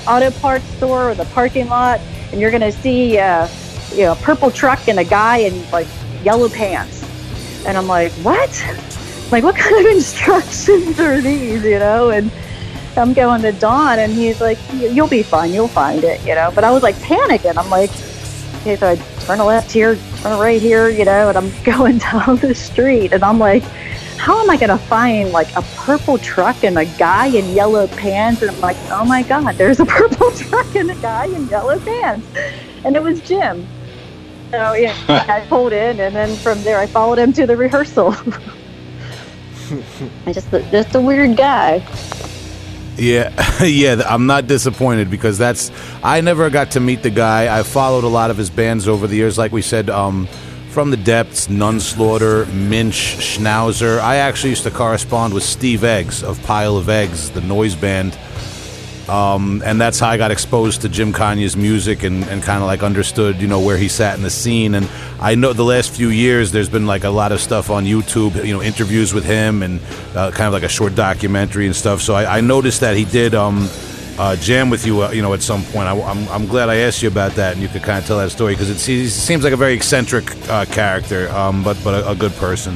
auto parts store or the parking lot, and you're going to see, uh, you know, a purple truck and a guy in like yellow pants. And I'm like, what? Like, what (laughs) kind of instructions are these, you know? And I'm going to Dawn, and he's like, you'll be fine, you'll find it, you know? But I was like panicking. I'm like, okay, so I turn a left here, turn a right here, you know, and I'm (laughs) going down the street, and I'm like, how am I going to find like a purple truck and a guy in yellow pants? And I'm like, oh my God, there's a (laughs) purple truck and a guy in yellow pants. And it was Jim. So yeah, (laughs) I pulled in, and then from there I followed him to the rehearsal. I just just a weird guy. Yeah, (laughs) yeah, I'm not disappointed because that's I never got to meet the guy. I followed a lot of his bands over the years, like we said, um, from the depths, Nunslaughter, Minch, Schnauzer. I actually used to correspond with Steve Eggs of Pile of Eggs, the noise band. Um, and that's how I got exposed to Jim Konya's music and, and kind of like understood, you know, where he sat in the scene. And I know the last few years there's been like a lot of stuff on YouTube, you know, interviews with him and uh, kind of like a short documentary and stuff. So I, I noticed that he did um, uh, jam with you, uh, you know, at some point. I, am I'm glad I asked you about that and you could kind of tell that story because it seems like a very eccentric uh, character, um, but but a, a good person.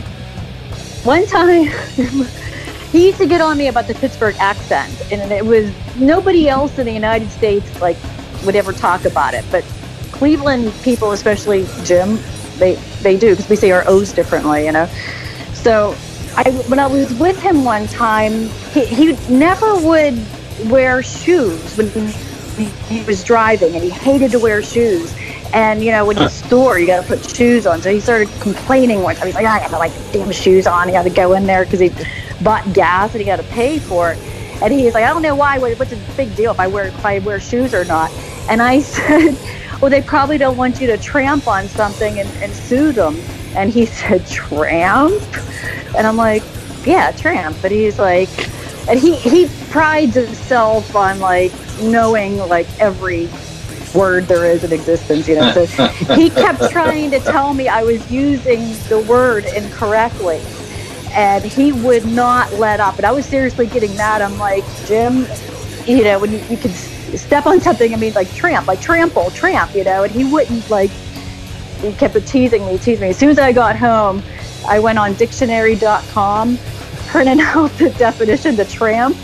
One time, (laughs) he used to get on me about the Pittsburgh accent, and it was nobody else in the United States like would ever talk about it, but Cleveland people, especially Jim, they they do because we say our O's differently, you know. So, I when I was with him one time, he, he never would wear shoes when he, he was driving, and he hated to wear shoes. And you know, when you store, you got to put shoes on. So he started complaining one time. He's like, "I got to like damn shoes on. He got to go in there because he bought gas and he got to pay for it." And he's like, "I don't know why. What's the big deal if I wear if I wear shoes or not?" And I (laughs) said, "Well, they probably don't want you to tramp on something and, and sue them." And he (laughs) said, "Tramp?" And I'm like, "Yeah, tramp." But he's like, and he he prides himself on like knowing like every word there is in existence, you know. So (laughs) he kept trying to tell me I was using the word incorrectly. And he would not let up. And I was seriously getting mad. I'm like, Jim, you know, when you, you could step on something, I mean, like tramp, like trample, tramp, you know, and he wouldn't like, he kept teasing me, teasing me. As soon as I got home, I went on dictionary.com, printed (laughs) out the definition to tramp,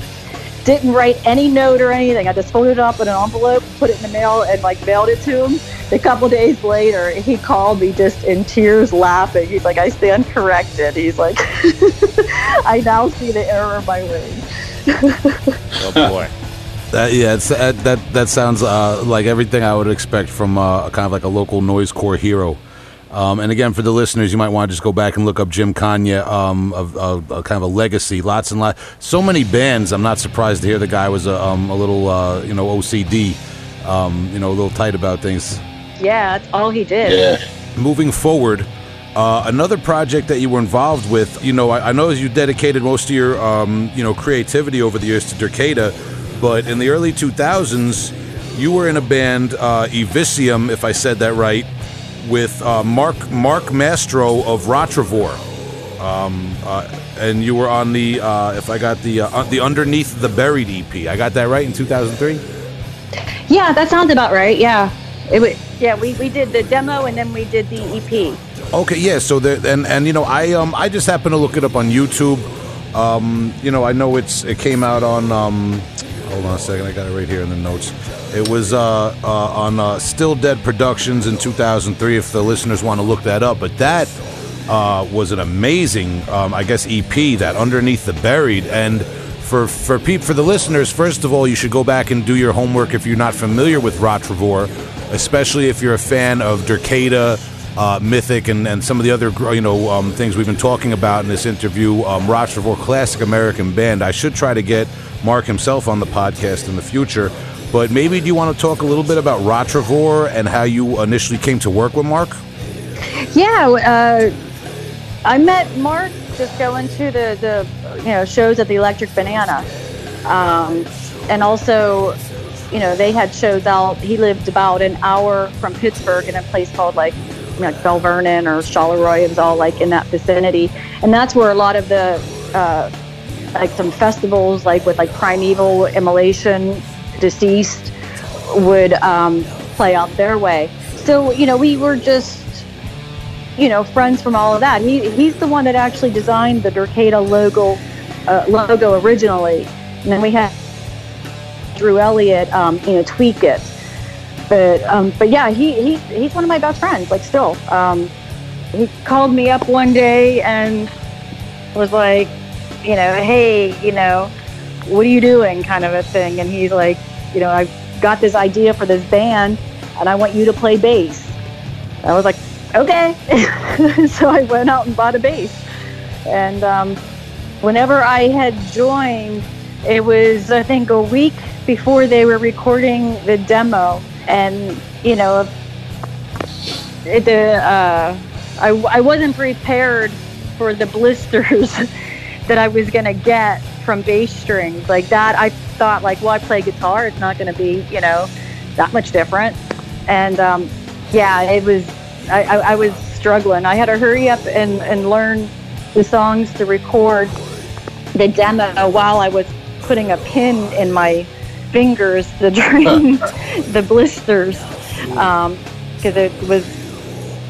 didn't write any note or anything. I just folded it up in an envelope, put it in the mail, and like mailed it to him. A couple days later, he called me just in tears, laughing. He's like, "I stand corrected." He's like, (laughs) "I now see the error of my ways." (laughs) Oh boy. That, yeah, it's, that that that sounds uh, like everything I would expect from uh, kind of like a local noise core hero. Um, and again, for the listeners, you might want to just go back and look up Jim Konya, um, of, of, of kind of a legacy. Lots and lots, so many bands. I'm not surprised to hear the guy was a, um, a little, uh, you know, OCD, um, you know, a little tight about things. Yeah, that's all he did. Yeah. Moving forward, uh, another project that you were involved with, you know, I, I know you dedicated most of your, um, you know, creativity over the years to Derkéta, but in the early 2000s, you were in a band, uh, Eviscium, if I said that right, with uh, Mark Mark Mastro of Rottrevore. Um, uh, and you were on the uh, if I got the uh, the underneath the buried EP. I got that right in 2003. Yeah, that sounds about right. Yeah, it was, yeah. We, we did the demo and then we did the EP. Okay, yeah. So there, and and you know, I um I just happened to look it up on YouTube. Um, you know, I know it's it came out on um. Hold on a second, I got it right here in the notes. It was uh, uh, on uh, Still Dead Productions in 2003. If the listeners want to look that up, but that uh, was an amazing, um, I guess, EP. That underneath the buried and for for peop, for the listeners, first of all, you should go back and do your homework if you're not familiar with Rottrevore, especially if you're a fan of Derkéta, uh, Mythic, and, and some of the other you know um, things we've been talking about in this interview. Um, Rottrevore, classic American band. I should try to get Mark himself on the podcast in the future. But maybe do you want to talk a little bit about Rottrevore and how you initially came to work with Mark? Yeah, uh, I met Mark just going to the, the you know shows at the Electric Banana, um, and also you know they had shows out. He lived about an hour from Pittsburgh in a place called like you know, Vernon or Charleroi. It was all like in that vicinity, and that's where a lot of the uh, like some festivals like with like Primeval, Immolation, Deceased would um, play out their way. So you know we were just you know, friends from all of that. He, he's the one that actually designed the Derkéta logo, uh, logo originally, and then we had Drew Elliott, um, you know, tweak it. But um, but yeah, he, he he's one of my best friends. Like still, um, he called me up one day and was like, you know, hey, you know, what are you doing, kind of a thing. And he's like, you know, I've got this idea for this band, and I want you to play bass. I was like, okay. (laughs) so I went out and bought a bass. And um, whenever I had joined, it was, I think, a week before they were recording the demo. And, you know, it, uh, I, I wasn't prepared for the blisters (laughs) that I was going to get from bass strings. Like that, I thought, like, well, I play guitar. It's not going to be, you know, that much different. And um, yeah, it was I, I, I, was struggling. I had to hurry up and, and learn the songs to record the demo while I was putting a pin in my fingers to (laughs) drain (laughs) the blisters because um, it was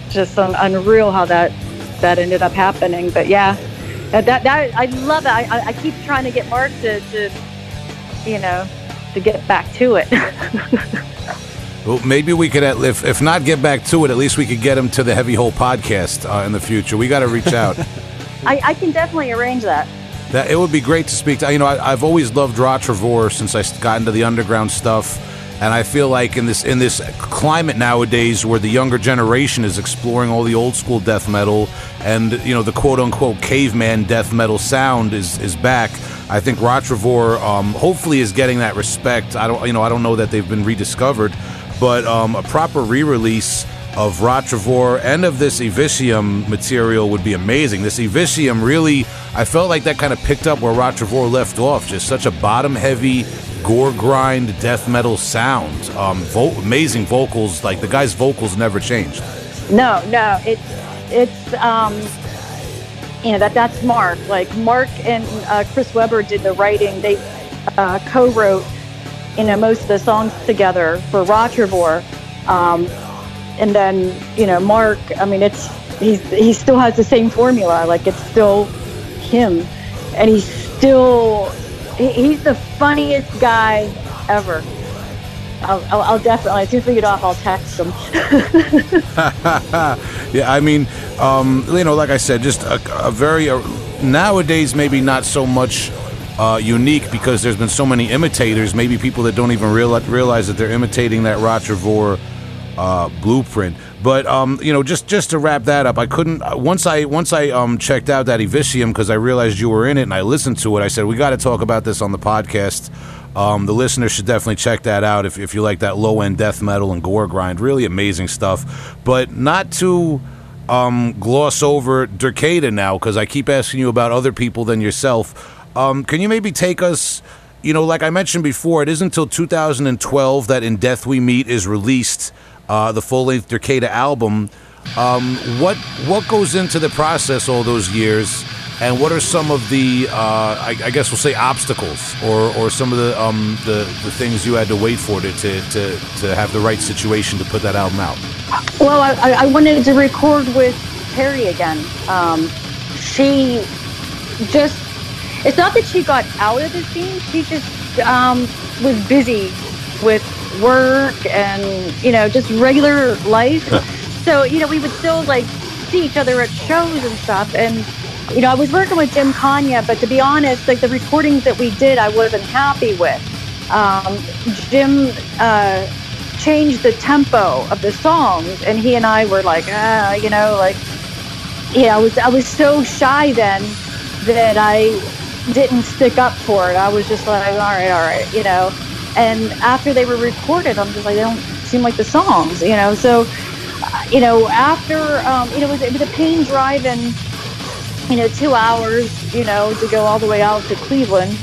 just un- unreal how that that ended up happening. But yeah, that that, that I love it. I, I keep trying to get Mark to, to you know to get back to it. (laughs) Well, maybe we could, if, if not get back to it, at least we could get him to the Heavy Hole podcast uh, in the future. We got to reach out. (laughs) I, I, can definitely arrange that. That it would be great to speak to. You know, I, have always loved Rottrevore since I got into the underground stuff, and I feel like in this in this climate nowadays, where the younger generation is exploring all the old school death metal, and you know the quote unquote caveman death metal sound is is back. I think Rottrevore um, hopefully is getting that respect. I don't, you know, I don't know that they've been rediscovered, but um, a proper re-release of Rottrevore and of this Eviscium material would be amazing. This Eviscium really, I felt like that kind of picked up where Rottrevore left off. Just such a bottom-heavy, gore grind death metal sound. Um, vo- amazing vocals. Like the guy's vocals never changed. No, no, it's it's um, you know that that's Mark. Like Mark and uh, Chris Weber did the writing. They uh, co-wrote you know most of the songs together for Rottrevore. Um, and then you know Mark. I mean, it's he's he still has the same formula. Like it's still him, and he's still he's the funniest guy ever. I'll, I'll, I'll, definitely as soon as we get off, I'll text him. (laughs) yeah, I mean, um, you know, like I said, just a, a very uh, nowadays maybe not so much uh, unique because there's been so many imitators. Maybe people that don't even realize, realize that they're imitating that Rottrevore uh, blueprint. But um, you know, just just to wrap that up, I couldn't uh, once I once I um, checked out that Eviscium because I realized you were in it and I listened to it. I said we got to talk about this on the podcast. Um, the listeners should definitely check that out if, if you like that low end death metal and gore grind. Really amazing stuff. But not to um, gloss over Derkéta now because I keep asking you about other people than yourself. Um, can you maybe take us? You know, like I mentioned before, it isn't until 2012 that In Death We Meet is released, uh, the full length Derkéta album. Um, what what goes into the process all those years and what are some of the, uh, I, I guess we'll say, obstacles, or, or some of the, um, the the things you had to wait for to, to, to, to have the right situation to put that album out? Well, I, I wanted to record with Terry again. Um, she just, it's not that she got out of the scene, she just um, was busy with work and, you know, just regular life. (laughs) so, you know, we would still like see each other at shows and stuff. And, you know, I was working with Jim Konya, but to be honest, like the recordings that we did, I wasn't happy with. Um, Jim, uh, changed the tempo of the songs and he and I were like ah you know like yeah I was I was so shy then that I didn't stick up for it I was just like all right all right you know and after they were recorded I'm just like they don't seem like the songs you know? So uh, you know after um, you know it was, it was a pain driving you know two hours you know to go all the way out to Cleveland.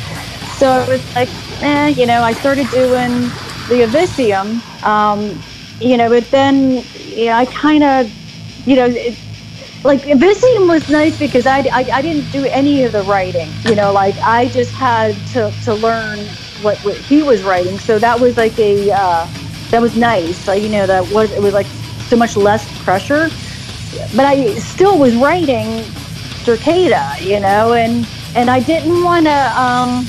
So it was like eh you know I started doing the Eviscium, um, you know, but then, know, I kind of, you know, it, like Eviscium was nice because I, I, I, didn't do any of the writing, you know, like I just had to, to learn what, what he was writing. So that was like a, uh, that was nice. Like, you know, that was, it was like so much less pressure, but I still was writing Derkéta, you know, and, and I didn't want to, um,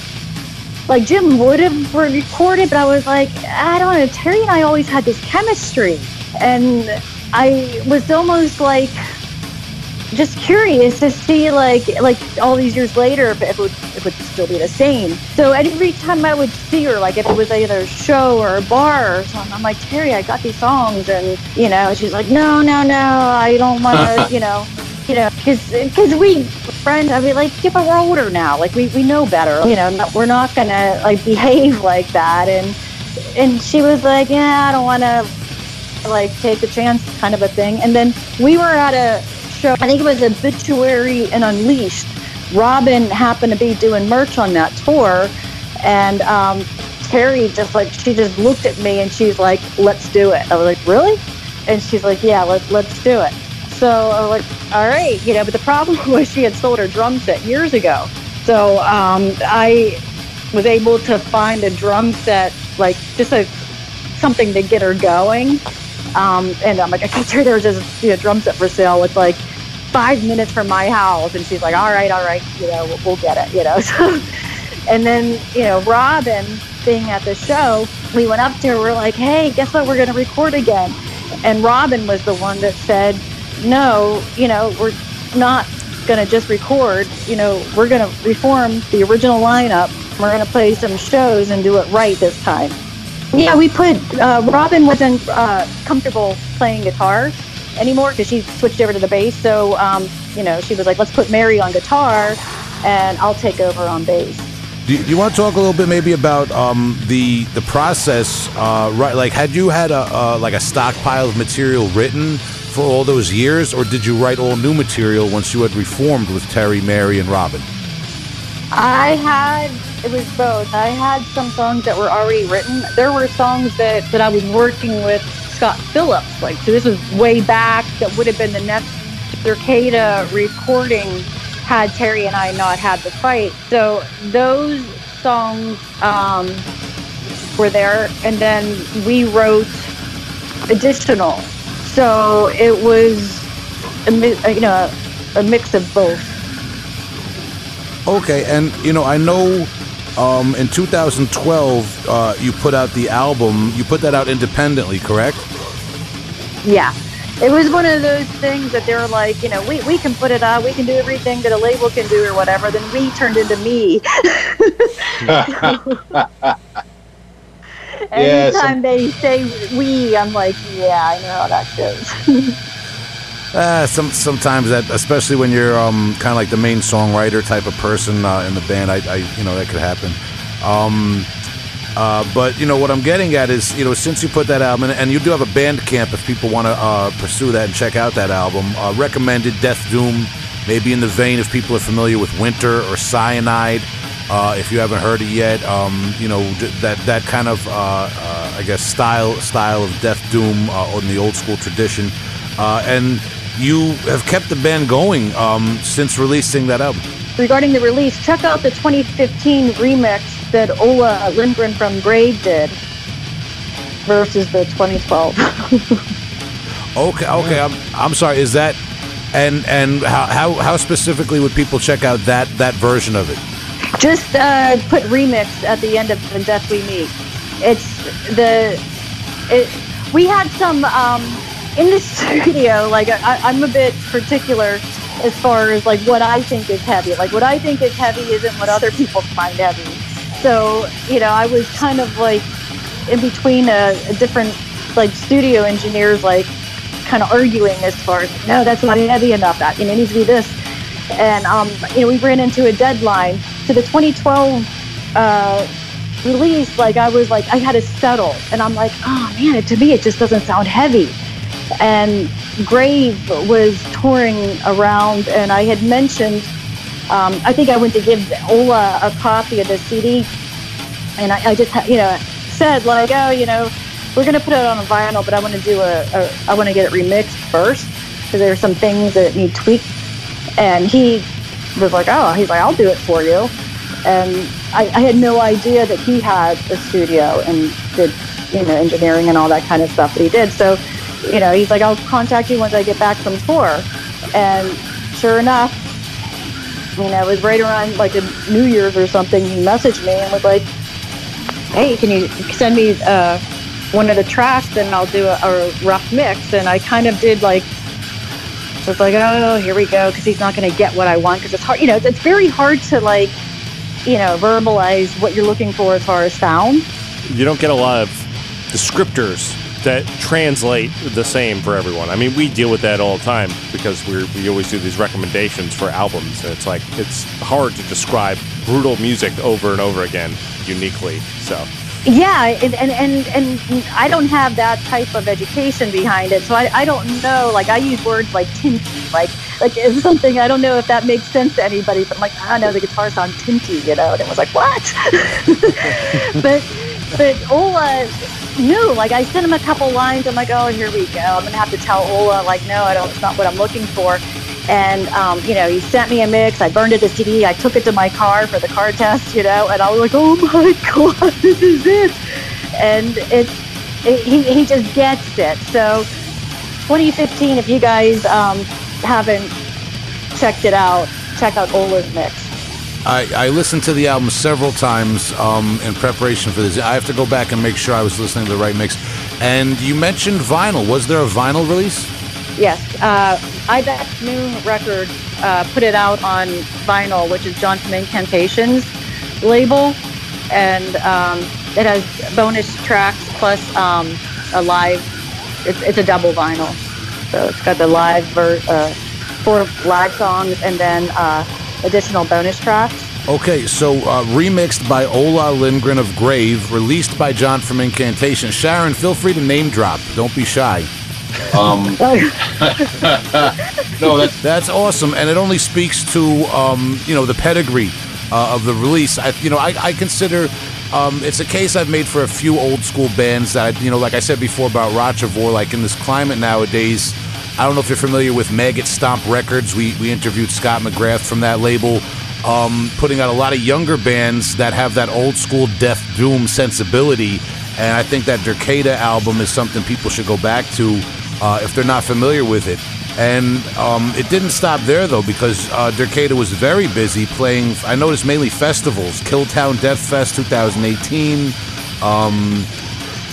like Jim would have recorded, but I was like, I don't know. Terry and I always had this chemistry, and I was almost like just curious to see like like all these years later if it would it would still be the same. So every time I would see her, like if it was either a show or a bar or something, I'm like Terry, I got these songs, and you know, she's like, no, no, no, I don't want to, (laughs) you know you know, because we friends, I mean, like, yeah, but we're older now. Like, we, we know better. You know, not, we're not gonna like behave like that. And and she was like, yeah, I don't want to like take a chance, kind of a thing. And then we were at a show. I think it was Obituary and Unleashed. Robin happened to be doing merch on that tour, and um, Terry just like she just looked at me and she's like, "Let's do it." I was like, "Really?" And she's like, "Yeah, let's let's do it." So I was like, all right, you know, but the problem (laughs) was she had sold her drum set years ago. So um, I was able to find a drum set, like just a something to get her going. Um, and I'm like, I can't (laughs) tell there's this you know, drum set for sale. It's like five minutes from my house. And she's like, all right, all right, you know, we'll, we'll get it, you know. (laughs) So, and then, you know, Robin being at the show, we went up to her, we're like, hey, guess what? We're going to record again. And Robin was the one that said, no, you know, we're not going to just record. You know, we're going to reform the original lineup. We're going to play some shows and do it right this time. Yeah, we put, uh, Robin wasn't uh, comfortable playing guitar anymore because she switched over to the bass. So, um, you know, she was like, let's put Mary on guitar and I'll take over on bass. Do you, do you want to talk a little bit maybe about um, the the process? Uh, right, like had you had a uh, like a stockpile of material written for all those years, or did you write all new material once you had reformed with Terry, Mary, and Robin? I had it was both. I had some songs that were already written. There were songs that that I was working with Scott Phillips. Like so, this was way back. That would have been the next Derkéta recording had Terry and I not had the fight. So those songs um, were there, and then we wrote additional so it was, a, you know, a mix of both. Okay, and you know, I know um, in 2012 uh, you put out the album. You put that out independently, correct? Yeah. It was one of those things that they were like, you know, we, we can put it out, we can do everything that a label can do or whatever. Then we turned into me. (laughs) Yeah, Anytime some- they say we, I'm like, yeah, I know how that goes. (laughs) Uh, some sometimes that, especially when you're um, kind of like the main songwriter type of person uh, in the band, I, I you know that could happen. Um, uh, but you know what I'm getting at is you know since you put that album and you do have a band camp if people want to uh, pursue that and check out that album, uh, recommended Death Doom, maybe in the vein if people are familiar with Winter or Cianide. Uh, if you haven't heard it yet, um, you know that that kind of I guess style style of Death Doom in the old school tradition, and you have kept the band going um, since releasing that album. regarding the release, check out the 2015 remix that Ola Lindgren from Grave did versus the 2012. (laughs) Okay, okay. I'm, I'm sorry. Is that and and how, how how specifically would people check out that that version of it? Just uh, put remix at the end of the Death We Meet. It's the it. We had some um, in the (laughs) studio. Like I, I'm a bit particular as far as like what I think is heavy. Like what I think is heavy isn't what other people find heavy. So you know, I was kind of like in between a, a different like studio engineers, like kind of arguing as far as no, that's not heavy enough. That you know, it needs to be this. And um, you know, we ran into a deadline to the 2012 uh, release. Like I was like, I had to settle, and I'm like, oh man, to me it just doesn't sound heavy. And Grave was touring around, and I had mentioned. Um, I think I went to give Ola a copy of the CD, and I, I just, you know, said like, oh, you know, we're gonna put it on a vinyl, but I want to do a, a I want to get it remixed first because there are some things that need tweaked. And he was like, oh, he's like, I'll do it for you. And I, I had no idea that he had a studio and did, you know, engineering and all that kind of stuff that he did. So, you know, he's like, I'll contact you once I get back from tour. And sure enough, you know, it was right around like a New Year's or something. He messaged me and was like, hey, can you send me uh, one of the tracks and I'll do a, a rough mix. And I kind of did like, was like, oh, here we go, because he's not going to get what I want. Because it's hard, you know, it's, it's very hard to like, you know, verbalize what you're looking for as far as sound. You don't get a lot of descriptors that translate the same for everyone. I mean, we deal with that all the time because we we always do these recommendations for albums, and it's like it's hard to describe brutal music over and over again uniquely. So Yeah, and, and, and, and I don't have that type of education behind it, so I, I don't know. Like I use words like tinty, like like it's something I don't know if that makes sense to anybody. But I'm like, ah, I know the guitar sound tinty, you know, and it was like what? (laughs) but but Ola knew. Like I sent him a couple lines. I'm like, oh, here we go. I'm gonna have to tell Ola like, no, I don't. It's not what I'm looking for. And um, you know, he sent me a mix. I burned it to CD. I took it to my car for the car test. You know, and I was like, oh my (laughs) god, this is it. And it's it, he he just gets it. So 2015, if you guys um, haven't checked it out, check out Ola's mix. I, I listened to the album several times um, in preparation for this. I have to go back and make sure I was listening to the right mix. And you mentioned vinyl. Was there a vinyl release? Yes, uh, Ibex Moon Records uh, put it out on vinyl, which is John from Incantations label, and um, it has bonus tracks plus um, a live. It's, it's a double vinyl, so it's got the live ver- uh, four live songs and then uh, additional bonus tracks. Okay, so uh, remixed by Ola Lindgren of Grave, released by John from Incantation. Sharon, feel free to name drop. Don't be shy. Um, (laughs) (laughs) no, that's That's awesome, and it only speaks to um, you know the pedigree uh, of the release. I, you know, I, I consider um, it's a case I've made for a few old school bands that you know, like I said before about Rottrevore. Like in this climate nowadays, I don't know if you're familiar with Maggot Stomp Records. We we interviewed Scott McGrath from that label. Um, putting out a lot of younger bands that have that old school death doom sensibility, and I think that Derkéta album is something people should go back to uh, if they're not familiar with it. And um, it didn't stop there though, because uh, Derkéta was very busy playing. I noticed mainly festivals: Killtown Death Fest 2018, um,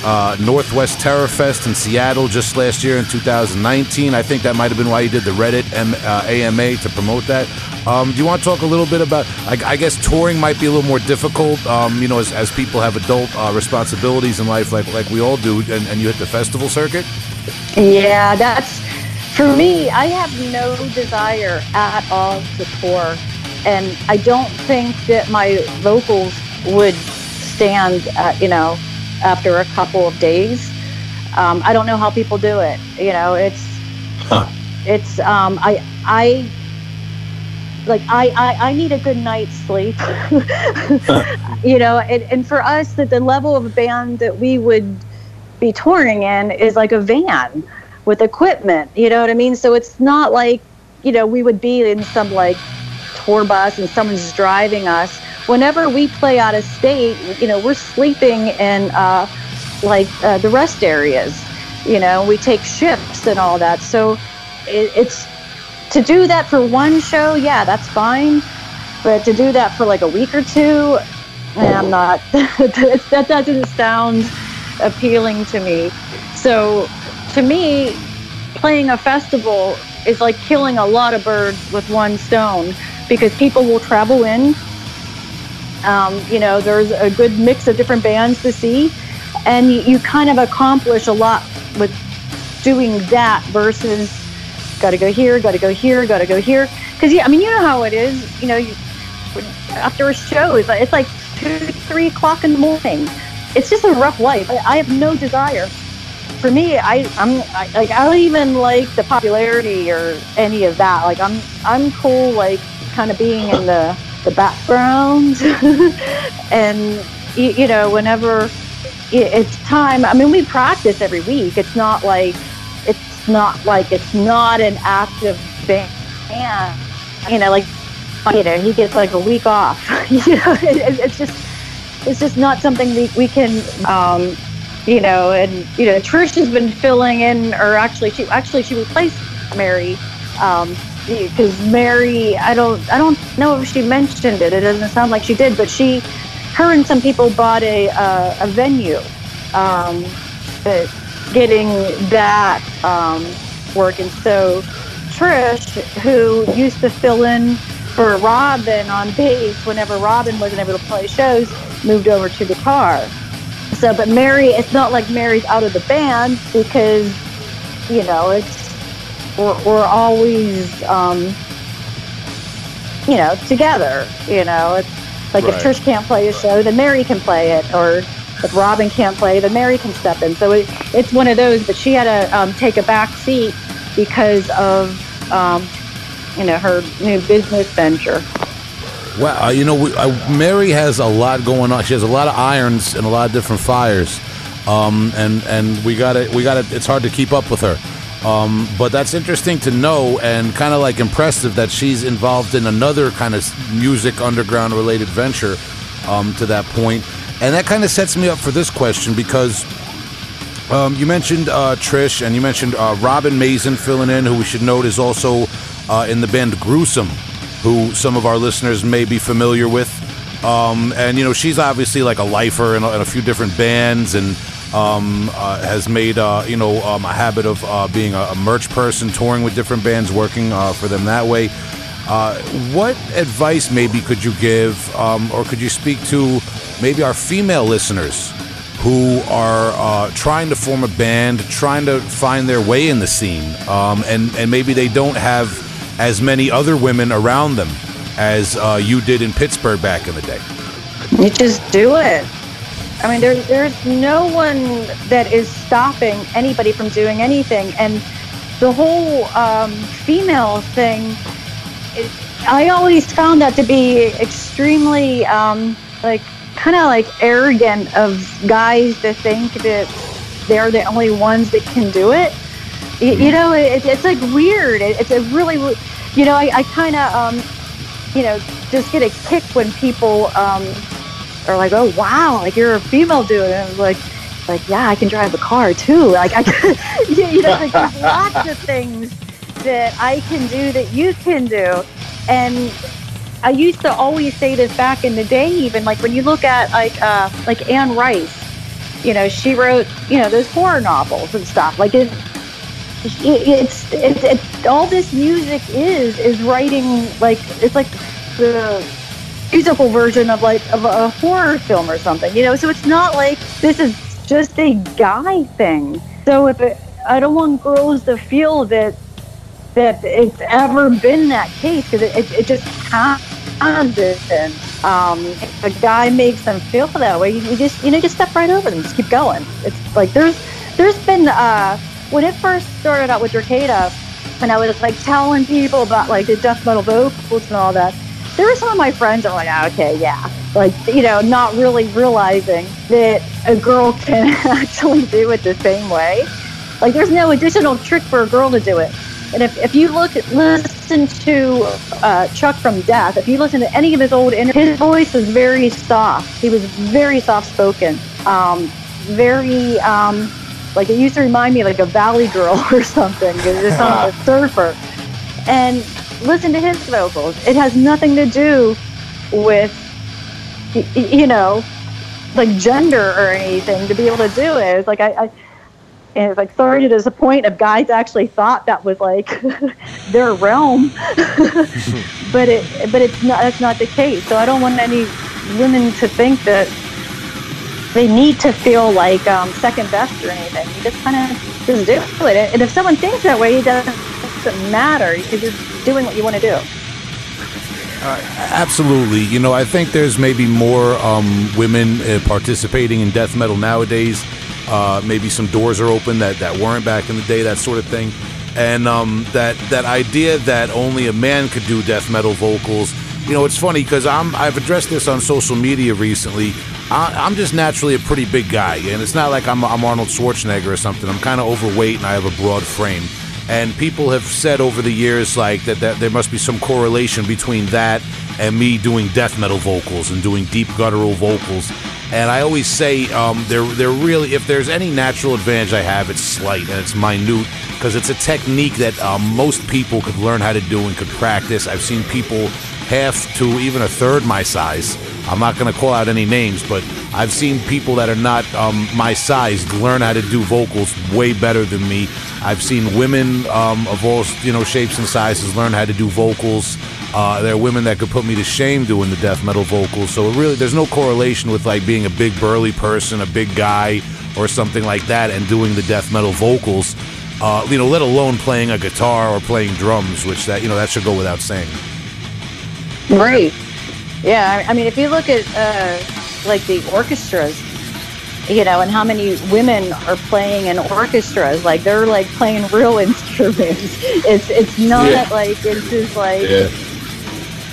uh, Northwest Terror Fest in Seattle just last year in 2019. I think that might have been why he did the Reddit M- uh, AMA to promote that. Um, do you want to talk a little bit about? I, I guess touring might be a little more difficult. Um, you know, as, as people have adult uh, responsibilities in life, like like we all do, and, and you hit the festival circuit. Yeah, that's for me. I have no desire at all to tour, and I don't think that my vocals would stand. Uh, you know, after a couple of days. Um, I don't know how people do it. You know, it's it's um, I I like I, I I need a good night's sleep. (laughs) you know, and, and for us, that the level of band that we would be touring in is like a van with equipment. You know what I mean? So it's not like you know we would be in some like tour bus and someone's driving us. Whenever we play out of state, you know, we're sleeping in uh, like uh, the rest areas. You know, we take shifts and all that. So it, it's to do that for one show. Yeah, that's fine. But to do that for like a week or two, I'm not. (laughs) that doesn't sound appealing to me. So to me, playing a festival is like killing a lot of birds with one stone because people will travel in. Um, you know, there's a good mix of different bands to see, and you, you kind of accomplish a lot with doing that versus got to go here, got to go here, got to go here. Because yeah, I mean, you know how it is. You know, you, after a show, it's like, it's like two, three o'clock in the morning. It's just a rough life. I, I have no desire. For me, I, I'm I, like I don't even like the popularity or any of that. Like I'm I'm cool like kind of being in the the background (laughs) and you, you know whenever it's time. I mean, we practice every week. It's not like it's not like it's not an active band. You know, like you know, he gets like a week off. (laughs) you know, it, it's just it's just not something we, we can um, you know, and you know, Trish has been filling in, or actually, she actually she replaced Mary, um, because Mary, I don't, I don't know if she mentioned it. It doesn't sound like she did, but she, her and some people bought a uh, a venue, um, getting that um, work, and So Trish, who used to fill in for Robin on bass whenever Robin wasn't able to play shows, moved over to guitar. So, but Mary, it's not like Mary's out of the band because, you know, it's we're, we're always, um, you know, together. You know, it's like Right. if Trish can't play a show, then Mary can play it, or if Robin can't play, then Mary can step in. So it, it's one of those. But she had to um, take a back seat because of, um, you know, her new business venture. Well, uh, you know, we, uh, Mary has a lot going on. She has a lot of irons and a lot of different fires, um, and and we got to we got to. It's hard to keep up with her, um, but that's interesting to know and kind of like impressive that she's involved in another kind of music underground related venture um, to that point. and that kind of sets me up for this question because. Um, you mentioned uh, Trish, and you mentioned uh, Robin Mazen filling in, who we should note is also uh, in the band Gruesome, who some of our listeners may be familiar with. Um, and you know, she's obviously like a lifer in a, in a few different bands, and um, uh, has made uh, you know um, a habit of uh, being a, a merch person, touring with different bands, working uh, for them that way. Uh, what advice maybe could you give, um, or could you speak to maybe our female listeners who are uh, trying to form a band, trying to find their way in the scene, um, and and maybe they don't have as many other women around them as you did in Pittsburgh back in the day. You just do it. I mean, there, there's no one that is stopping anybody from doing anything. And the whole um, female thing, it, I always found that to be extremely, um, like, kind of like arrogant of guys to think that they're the only ones that can do it. You, you know, it, it's like weird. It, it's a really, you know, I, I kind of, um, you know, just get a kick when people um, are like, "Oh, wow, like you're a female dude," and I was like, "Like, yeah, I can drive a car too. (laughs) Like, I, can, (laughs) you know, like there's lots of things that I can do that you can do." And I used to always say this back in the day, even like when you look at like uh, like Anne Rice, you know, she wrote you know those horror novels and stuff. Like it, it, it's it's it, all this music is is writing like it's like the musical version of like of a horror film or something, you know. So it's not like this is just a guy thing. So if it, I don't want girls to feel that that it's ever been that case because it, it, it just hasn't. Um, if a guy makes them feel that way, you, you just you know just step right over them, just keep going. It's like there's there's been uh, when it first started out with Derkéta, and I was like telling people about like the death metal vocals and all that. There were some of my friends that were like, ah, okay, yeah, like you know, not really realizing that a girl can (laughs) actually do it the same way. Like there's no additional trick for a girl to do it. And if, if you look at listen listen to uh, Chuck from Death, if you listen to any of his old interviews, his voice was very soft. He was very soft spoken, um, very um, like it used to remind me like a Valley Girl (laughs) or something. It's not a (laughs) surfer, and listen to his vocals. It has nothing to do with you know like gender or anything to be able to do it. It's like I. I and it's like sorry to disappoint if guys actually thought that was like (laughs) their realm (laughs) but it but it's not that's not the case so i don't want any women to think that they need to feel like um, second best or anything you just kind of just do it and if someone thinks that way it doesn't, doesn't matter because you're doing what you want to do Absolutely. You know, I think there's maybe more um, women uh, participating in death metal nowadays. Uh, maybe some doors are open that, that weren't back in the day, that sort of thing. And um, that that idea that only a man could do death metal vocals. You know, it's funny because I'm I've addressed this on social media recently. I, I'm just naturally a pretty big guy, and it's not like I'm, I'm Arnold Schwarzenegger or something. I'm kind of overweight and I have a broad frame. And people have said over the years like that, that there must be some correlation between that and me doing death metal vocals and doing deep guttural vocals. And I always say um, they're they're really if there's any natural advantage I have, it's slight and it's minute because it's a technique that um, most people could learn how to do and could practice. I've seen people half to even a third my size. I'm not going to call out any names, but I've seen people that are not um, my size learn how to do vocals way better than me. I've seen women um, of all you know shapes and sizes learn how to do vocals. Uh, there are women that could put me to shame doing the death metal vocals. So it really, there's no correlation with like being a big burly person, a big guy, or something like that, and doing the death metal vocals. Uh, you know, let alone playing a guitar or playing drums, which that you know that should go without saying. Right. Yeah. I I mean, if you look at uh, like the orchestras, you know, and how many women are playing in orchestras, like they're like playing real (laughs) instruments. It's it's not Yeah. like it's just like Yeah.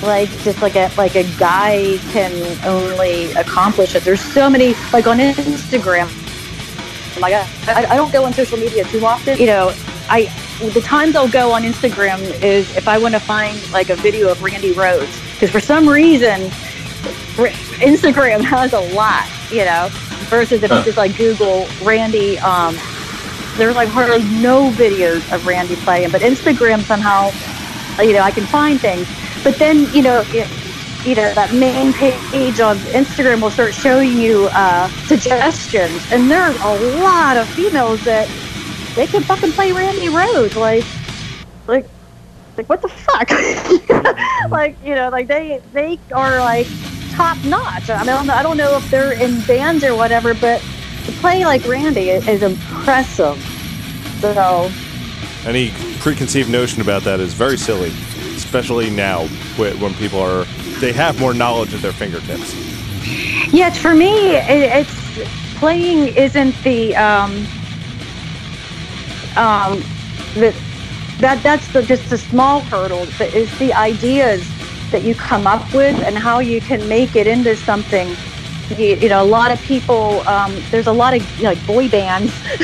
like just like a like a guy can only accomplish it. There's so many like on Instagram. Like I, I, I don't go on social media too often. You know, I the times I'll go on Instagram is if I want to find like a video of Randy Rhoads because for some reason Instagram has a lot. You know, versus if you just like Google Randy. Um, there's like hardly no videos of Randy playing, but Instagram somehow you know, I can find things. But then, you know, it, you know, that main page on Instagram will start showing you uh, suggestions, and there's a lot of females that they can fucking play Randy Rhoads, like, like, like what the fuck? (laughs) like, you know, like they they are like top notch. I mean, I don't know, I don't know if they're in bands or whatever, but to play like Randy is, is impressive. So. Any preconceived notion about that is very silly, especially now when people are they have more knowledge at their fingertips. Yeah, for me, it, it's playing isn't the um, um, the, that that's the, just the small hurdle. But it's the ideas that you come up with and how you can make it into something. You, you know, a lot of people. Um, there's a lot of like boy bands (laughs)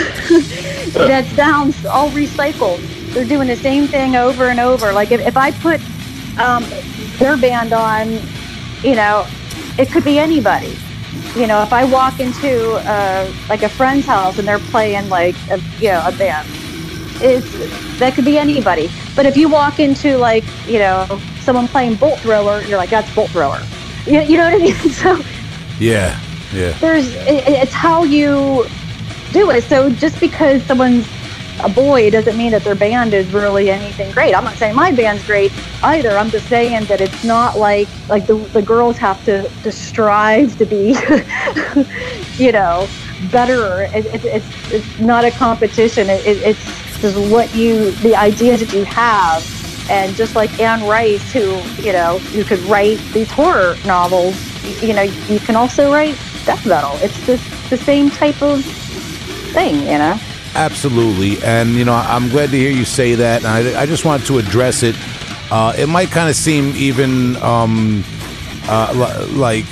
that sounds all recycled. They're doing the same thing over and over. Like if, if I put um, their band on, you know, it could be anybody. You know, if I walk into uh, like a friend's house and they're playing like a, you know a band, it's that could be anybody. But if you walk into like you know someone playing Bolt Thrower, you're like that's Bolt Thrower. You, you know what I mean? (laughs) So Yeah, yeah. there's it, it's how you do it. So just because someone's a boy doesn't mean that their band is really anything great. I'm not saying my band's great either. I'm just saying that it's not like like the the girls have to to strive to be, (laughs) you know, better. It, it, it's it's not a competition. It, it, it's just what you the ideas that you have. And just like Anne Rice, who you know, you could write these horror novels, y- you know, you can also write death metal. It's the the same type of thing, you know. Absolutely, and you know I'm glad to hear you say that. And I, I just wanted to address it. Uh, it might kind of seem even um, uh, li- like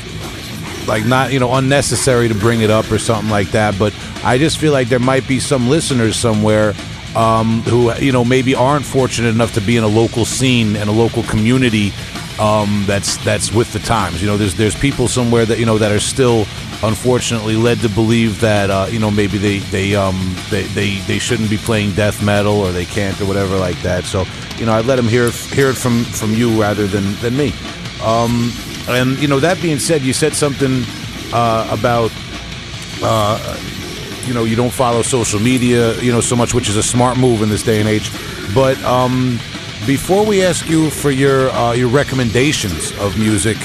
like not you know unnecessary to bring it up or something like that, but I just feel like there might be some listeners somewhere um, who you know maybe aren't fortunate enough to be in a local scene and a local community um, that's that's with the times. You know, there's there's people somewhere that you know that are still unfortunately led to believe that uh, you know maybe they they um they, they they shouldn't be playing death metal or they can't or whatever like that. So you know, I let them hear hear it from from you rather than than me. Um, and you know, that being said, you said something uh, about uh, you know you don't follow social media you know so much, which is a smart move in this day and age. But um, before we ask you for your uh, your recommendations of music,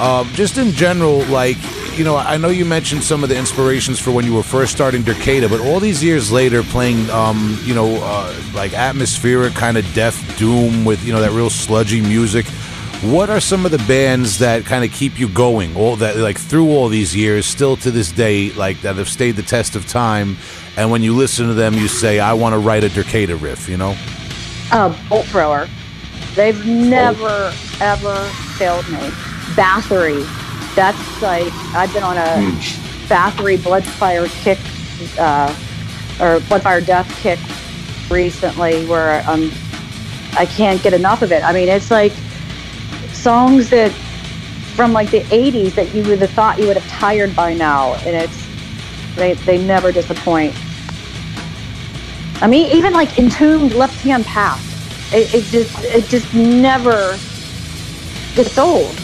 uh, just in general, like you know, I know you mentioned some of the inspirations for when you were first starting Derkéta, but all these years later, playing um, you know uh, like atmospheric kind of death doom with you know that real sludgy music. What are some of the bands that kind of keep you going, all that like through all these years, still to this day, like that have stayed the test of time? And when you listen to them, you say, "I want to write a Derkéta riff," you know? Uh, bolt thrower. They've never ever failed me. Bathory. That's like I've been on a Bathory Bloodfire kick, uh, or Bloodfire Death kick recently, where um, I can't get enough of it. I mean, it's like songs that from like the 80s that you would have thought you would have tired by now and it's they, they never disappoint. I mean even like entombed left hand path it, it just it just never gets old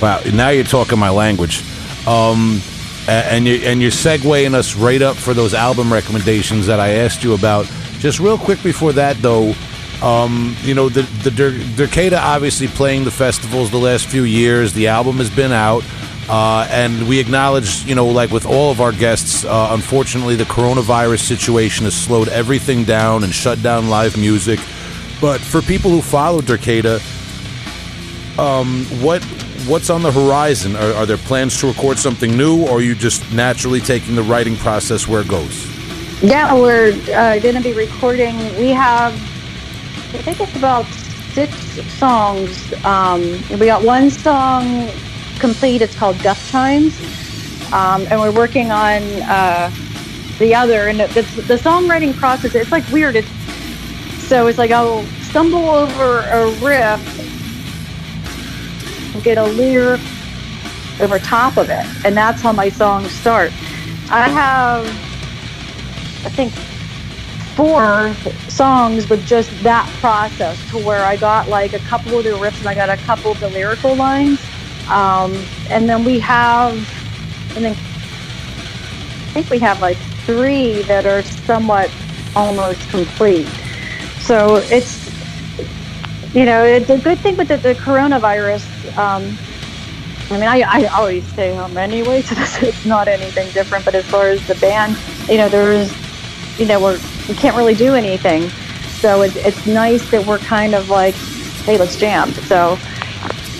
Wow, now you're talking my language. Um, and you and you're segueing us right up for those album recommendations that I asked you about. Just real quick before that, though, um, you know the the Der- Derkéta obviously playing the festivals the last few years. The album has been out. Uh, and we acknowledge, you know, like with all of our guests, uh, unfortunately, the coronavirus situation has slowed everything down and shut down live music. But for people who follow Derkéta, um, what what's on the horizon? Are, are there plans to record something new, or are you just naturally taking the writing process where it goes? Yeah, we're uh, going to be recording. We have, I think it's about six songs. Um, we got one song complete. It's called Death Times, um, and we're working on uh, the other. And it's, the songwriting process, it's like weird. It's so it's like I'll stumble over a riff, get a lyric over top of it, and that's how my songs start. I have I think four songs with just that process to where I got like a couple of the riffs and I got a couple of the lyrical lines. Um, and then we have, and then I think we have like three that are somewhat almost complete. So it's, you know, it, the good thing with the, the coronavirus, um, I mean, I, I always stay home anyway, (laughs) so this, it's not anything different. But as far as the band, you know, there's, you know, we're, we can't really do anything. So it's, it's nice that we're kind of like, hey, let's jam. So,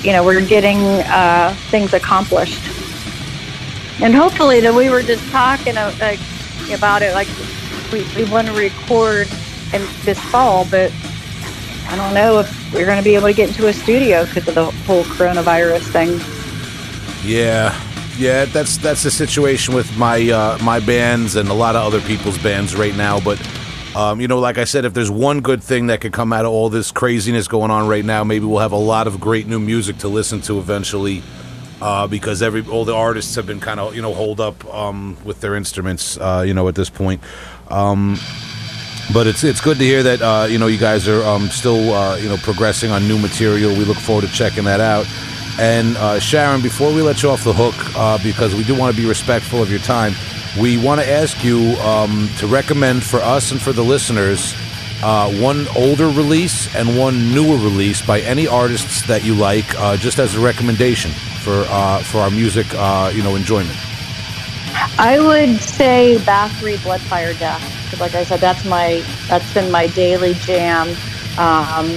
you know, we're getting uh, things accomplished. And hopefully that we were just talking uh, like, about it, like we, we want to record in this fall, but I don't know if we're going to be able to get into a studio because of the whole coronavirus thing. Yeah, yeah, that's that's the situation with my uh, my bands and a lot of other people's bands right now. But um, you know, like I said, if there's one good thing that could come out of all this craziness going on right now, maybe we'll have a lot of great new music to listen to eventually. Uh, because every all the artists have been kind of you know holed up um, with their instruments, uh, you know, at this point. Um, but it's it's good to hear that uh, you know you guys are um, still uh, you know progressing on new material. We look forward to checking that out. And uh, Sharon, before we let you off the hook, uh, because we do want to be respectful of your time, we want to ask you um, to recommend for us and for the listeners uh, one older release and one newer release by any artists that you like, uh, just as a recommendation for for our music, you know, enjoyment. I would say Bathory Bloodfire Death. Like I said, that's my that's been my daily jam. Um,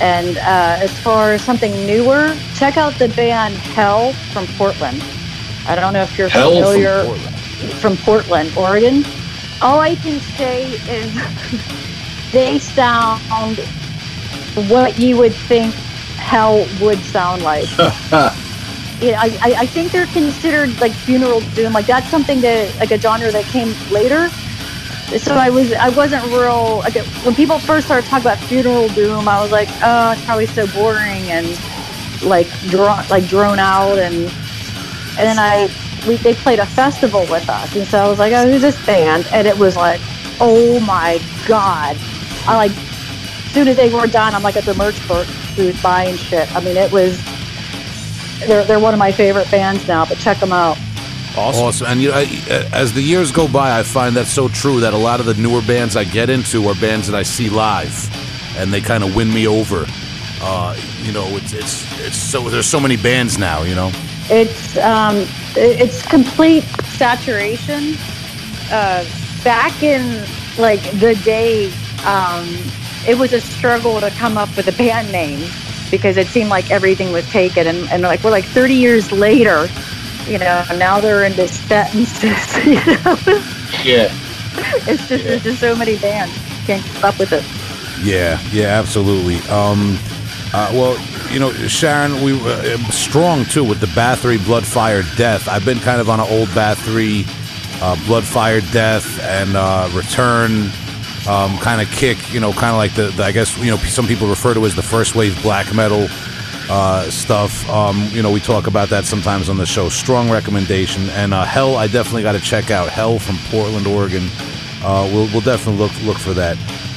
and uh, as far as something newer, check out the band Hell from Portland. I don't know if you're Hell from familiar Portland. from Portland, Oregon. All I can say is (laughs) they sound what you would think hell would sound like. (laughs) Yeah, I, I think they're considered like funeral doom. Like that's something that like a genre that came later. So I was I wasn't real like when people first started talking about funeral doom I was like oh it's probably so boring and like drawn like drone out and and then I we, they played a festival with us. And so I was like oh who's this band? And it was like oh my god. I like as soon as they were done I'm like at the merch booth buying shit. I mean it was they're they're one of my favorite bands now but check them out Awesome. Awesome. And you know, I- as the years go by, I find that so true that a lot of the newer bands I get into are bands that I see live, and they kind of win me over. Uh, you know, it's it's it's so there's so many bands now. You know. It's um, it's complete saturation. Uh, back in like the day, um, it was a struggle to come up with a band name because it seemed like everything was taken, and, and like we're like 30 years later, you know, now they're into sentences. (laughs) You know, Yeah. it's just there's just so many bands can't keep up with it. Yeah, yeah, absolutely. Um, uh, well, you know, Sharon, we uh, strong too with the Bathory Blood Fire Death. I've been kind of on an old Bathory uh, Blood Fire Death and uh, Return um, kind of kick. You know, kind of like the, the I guess you know some people refer to as the first wave black metal uh, stuff. Um, you know, we talk about that sometimes on the show. Strong recommendation. And uh, Hell, I definitely got to check out Hell from Portland, Oregon. Uh, we'll, we'll definitely look look for that.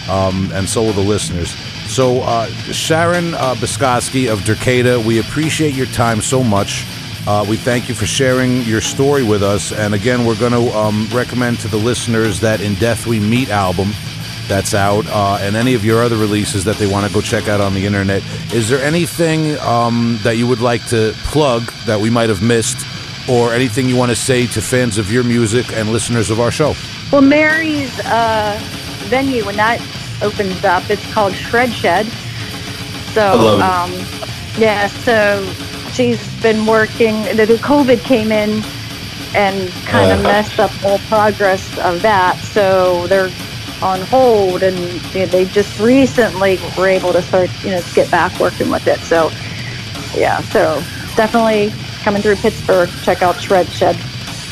Um, and so will the listeners. So, uh, Sharon uh, Bascovsky of Derkéta, we appreciate your time so much. Uh, we thank you for sharing your story with us. And again, we're going to um, recommend to the listeners that In Death We Meet album that's out, uh, and any of your other releases that they want to go check out on the internet. Is there anything um, that you would like to plug that we might have missed, or anything you want to say to fans of your music and listeners of our show? Well, Mary's uh, venue when that opens up, it's called Shred Shed. So, I love it. um, yeah, so she's been working. The, the COVID came in and kind of Uh. messed up all progress of that. So they're on hold, and they, they just recently were able to start, you know, get back working with it. So, yeah, so definitely coming through Pittsburgh. Check out Shred Shed.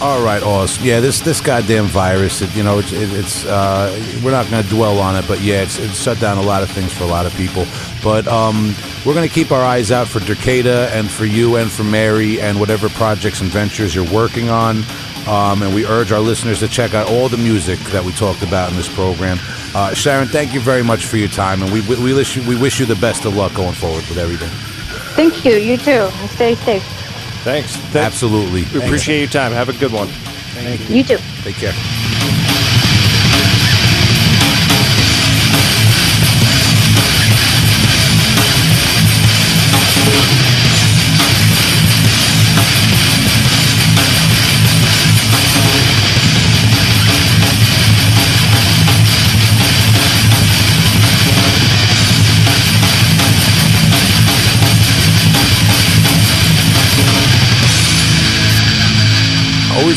All right, awesome. Yeah, this this goddamn virus. It, you know, it's it, it's uh, we're not going to dwell on it, but yeah, it's, it's shut down a lot of things for a lot of people. But um, we're going to keep our eyes out for Derkéta and for you and for Mary and whatever projects and ventures you're working on. Um, and we urge our listeners to check out all the music that we talked about in this program. Uh, Sharon, thank you very much for your time, and we we wish you, we wish you the best of luck going forward with everything. Thank you. You too. Stay safe. Thanks. Th- Absolutely, We appreciate your time. Have a good one. You too. Take care.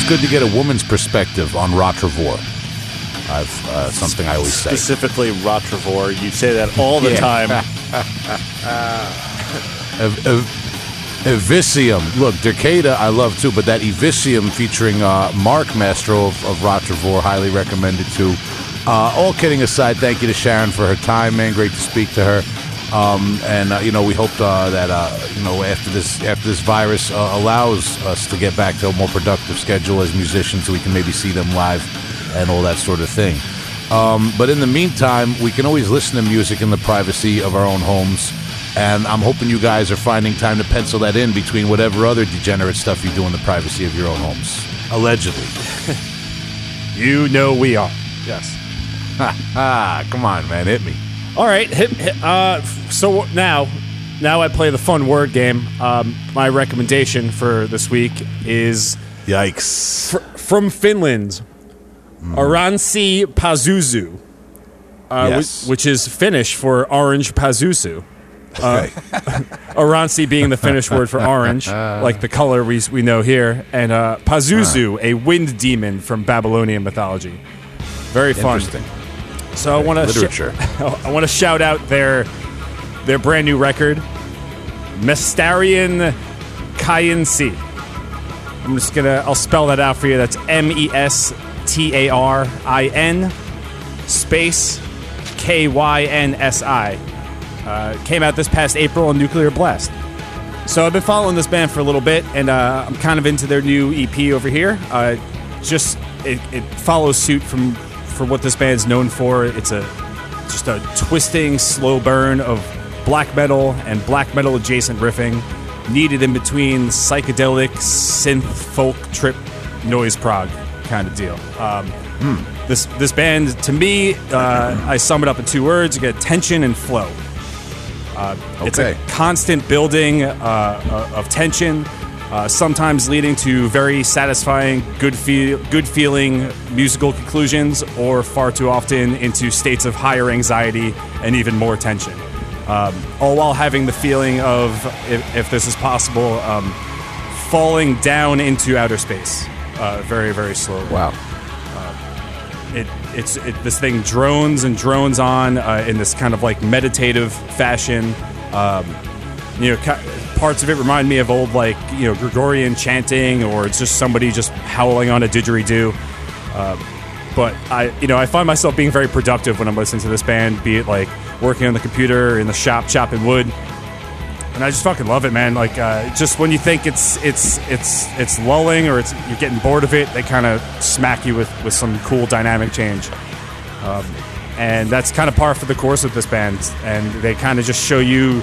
Always good to get a woman's perspective on Rottrevore. I've uh, something I always say. Specifically, Rottrevore. You say that all the Yeah. time. (laughs) Ev- Ev- Eviscium. Look, Derkéta I love too, but that Eviscium featuring uh, Mark Mastro of, of Rottrevore, highly recommended too. Uh, all kidding aside, thank you to Sharon for her time, man. Great to speak to her. Um, and uh, you know, we hope uh, that uh, you know after this after this virus uh, allows us to get back to a more productive schedule as musicians, so we can maybe see them live and all that sort of thing. Um, but in the meantime, we can always listen to music in the privacy of our own homes. And I'm hoping you guys are finding time to pencil that in between whatever other degenerate stuff you do in the privacy of your own homes. Allegedly. (laughs) You know we are. Yes. (laughs) ah, come on, man, hit me. All right. Hit, hit, uh, so now, now I play the fun word game. Um, my recommendation for this week is Yikes. fr- from Finland, Oranssi Pazuzu, uh, Yes. whi- which is Finnish for orange Pazuzu. Okay. (laughs) Oranssi being the Finnish word for orange, like the color we, we know here, and uh, Pazuzu, a wind demon from Babylonian mythology. Very fun. Interesting. So I want to Literature. (laughs) I want to shout out their their brand new record, Mestarin Kynsi. I'm just gonna I'll spell that out for you. That's M E S T A R I N space K Y N S I. Uh, came out this past April on Nuclear Blast. So I've been following this band for a little bit, and uh, I'm kind of into their new EP over here. Uh, just it, it follows suit from for what this band's known for. It's a just a twisting, slow burn of black metal and black metal adjacent riffing, needed in between psychedelic synth folk trip noise prog kind of deal. Um, This this band, to me, uh, I sum it up in two words: you get tension and flow. Uh, It's a constant building uh, uh, of tension, uh, sometimes leading to very satisfying, good feel, good feeling musical conclusions, or far too often into states of higher anxiety and even more tension. Um, all while having the feeling of, if, if this is possible, um, falling down into outer space, uh, very very slowly Wow. it it's it, this thing drones and drones on uh, in this kind of like meditative fashion. Um, you know, parts of it remind me of old like you know Gregorian chanting, or it's just somebody just howling on a didgeridoo. Uh, but I, you know, I find myself being very productive when I'm listening to this band, be it like working on the computer in the shop chopping wood, and I just fucking love it, man. Like, uh, just when you think it's it's it's it's lulling or it's you're getting bored of it, they kind of smack you with with some cool dynamic change. Um, and that's kind of par for the course with this band. And they kind of just show you,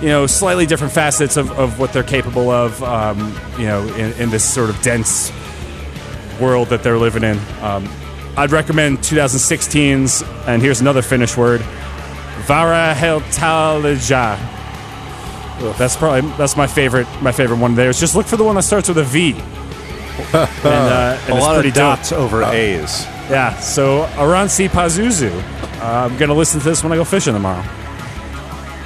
you know, slightly different facets of, of what they're capable of, um, you know, in, in this sort of dense world that they're living in. Um, I'd recommend 2016's, and here's another Finnish word, Värähtelijä. That's probably that's my favorite my favorite one there. Just look for the one that starts with a V. (laughs) and, uh, and a it's lot pretty of dope. dots over A's. Yeah, so Oranssi Pazuzu. Uh, I'm gonna listen to this when I go fishing tomorrow.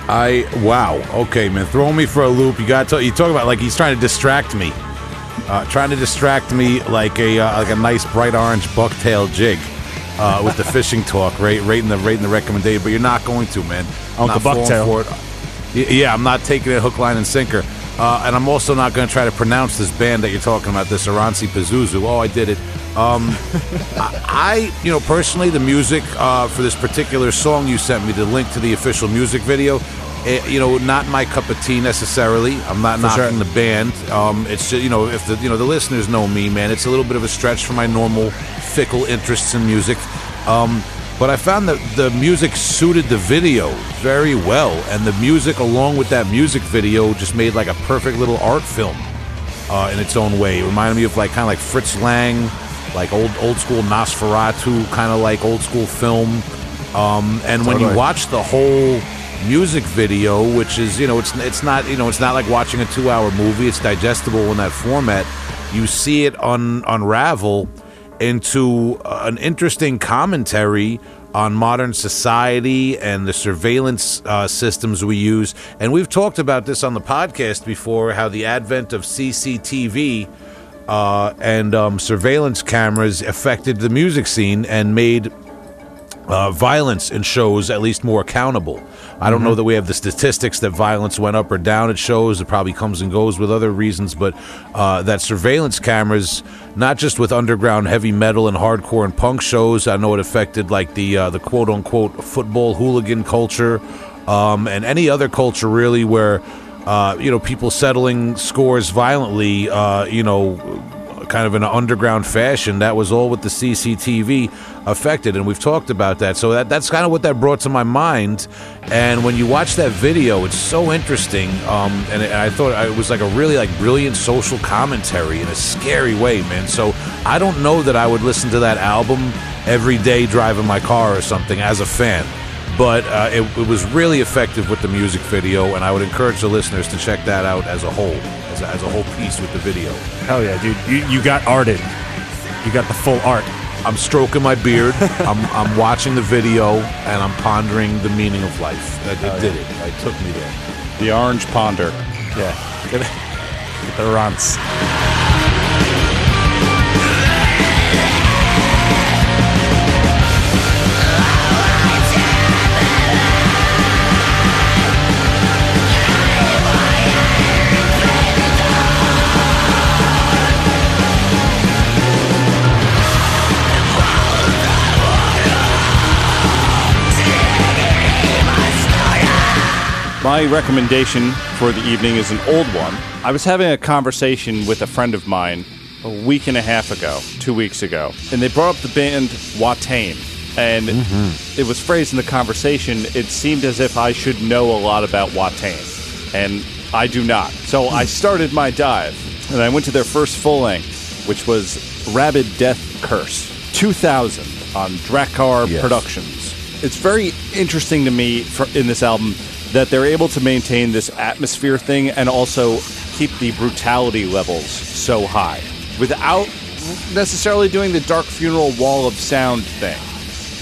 I wow. Okay, man, throw me for a loop. You got to you talk about like he's trying to distract me, uh, trying to distract me like a uh, like a nice bright orange bucktail jig. Uh, with the (laughs) fishing talk, right, right in the right in the recommendation, but you're not going to, man. Uncle falling Bucktail. Yeah, I'm not taking it hook, line, and sinker. Uh, and I'm also not going to try to pronounce this band that you're talking about, this Oranssi Pazuzu. Oh, I did it. Um, I, you know, personally, the music uh, for this particular song you sent me, the link to the official music video, eh, you know, not my cup of tea necessarily. I'm not knocking the band. Um, it's just, you know, if the you know the listeners know me, man, it's a little bit of a stretch for my normal fickle interests in music. Um, but I found that the music suited the video very well, and the music, along with that music video, just made like a perfect little art film uh, in its own way. It reminded me of like kind of like Fritz Lang, like old old school Nosferatu, kind of like old school film. Um, and when you watch the whole music video, which is you know it's it's not you know it's not like watching a two hour movie. It's digestible in that format. You see it un- unravel into an interesting commentary on modern society and the surveillance uh, systems we use. And we've talked about this on the podcast before how the advent of CCTV uh, and um, surveillance cameras affected the music scene and made uh, violence in shows at least more accountable. I don't know that we have the statistics that violence went up or down at shows. It probably comes and goes with other reasons, but uh, that surveillance cameras, not just with underground heavy metal and hardcore and punk shows, I know it affected like the uh, the quote unquote football hooligan culture um, and any other culture really where uh, you know people settling scores violently. Uh, you know kind of in an underground fashion. That was all with the CCTV affected, and we've talked about that. So that that's kind of what that brought to my mind. And when you watch that video, it's so interesting. Um, and, and I thought it was like a really like brilliant social commentary in a scary way, man. So I don't know that I would listen to that album every day driving my car or something as a fan. But uh, it, it was really effective with the music video, and I would encourage the listeners to check that out as a whole, as a, as a whole piece with the video. Hell yeah, dude! You you got arted. You got the full art. I'm stroking my beard. (laughs) I'm, I'm watching the video and I'm pondering the meaning of life. It, it did it. It took me there. The Orange Ponder. Yeah, (laughs) get, the runs. My recommendation for the evening is an old one. I was having a conversation with a friend of mine a week and a half ago, two weeks ago, and they brought up the band Watain. And mm-hmm. it was phrased in the conversation, it seemed as if I should know a lot about Watain. And I do not. So I hmm. started my dive, and I went to their first full length, which was Rabid Death Curse 2000 on Drakkar Yes. Productions. It's very interesting to me for, in this album that they're able to maintain this atmosphere thing and also keep the brutality levels so high without necessarily doing the dark funeral wall of sound thing.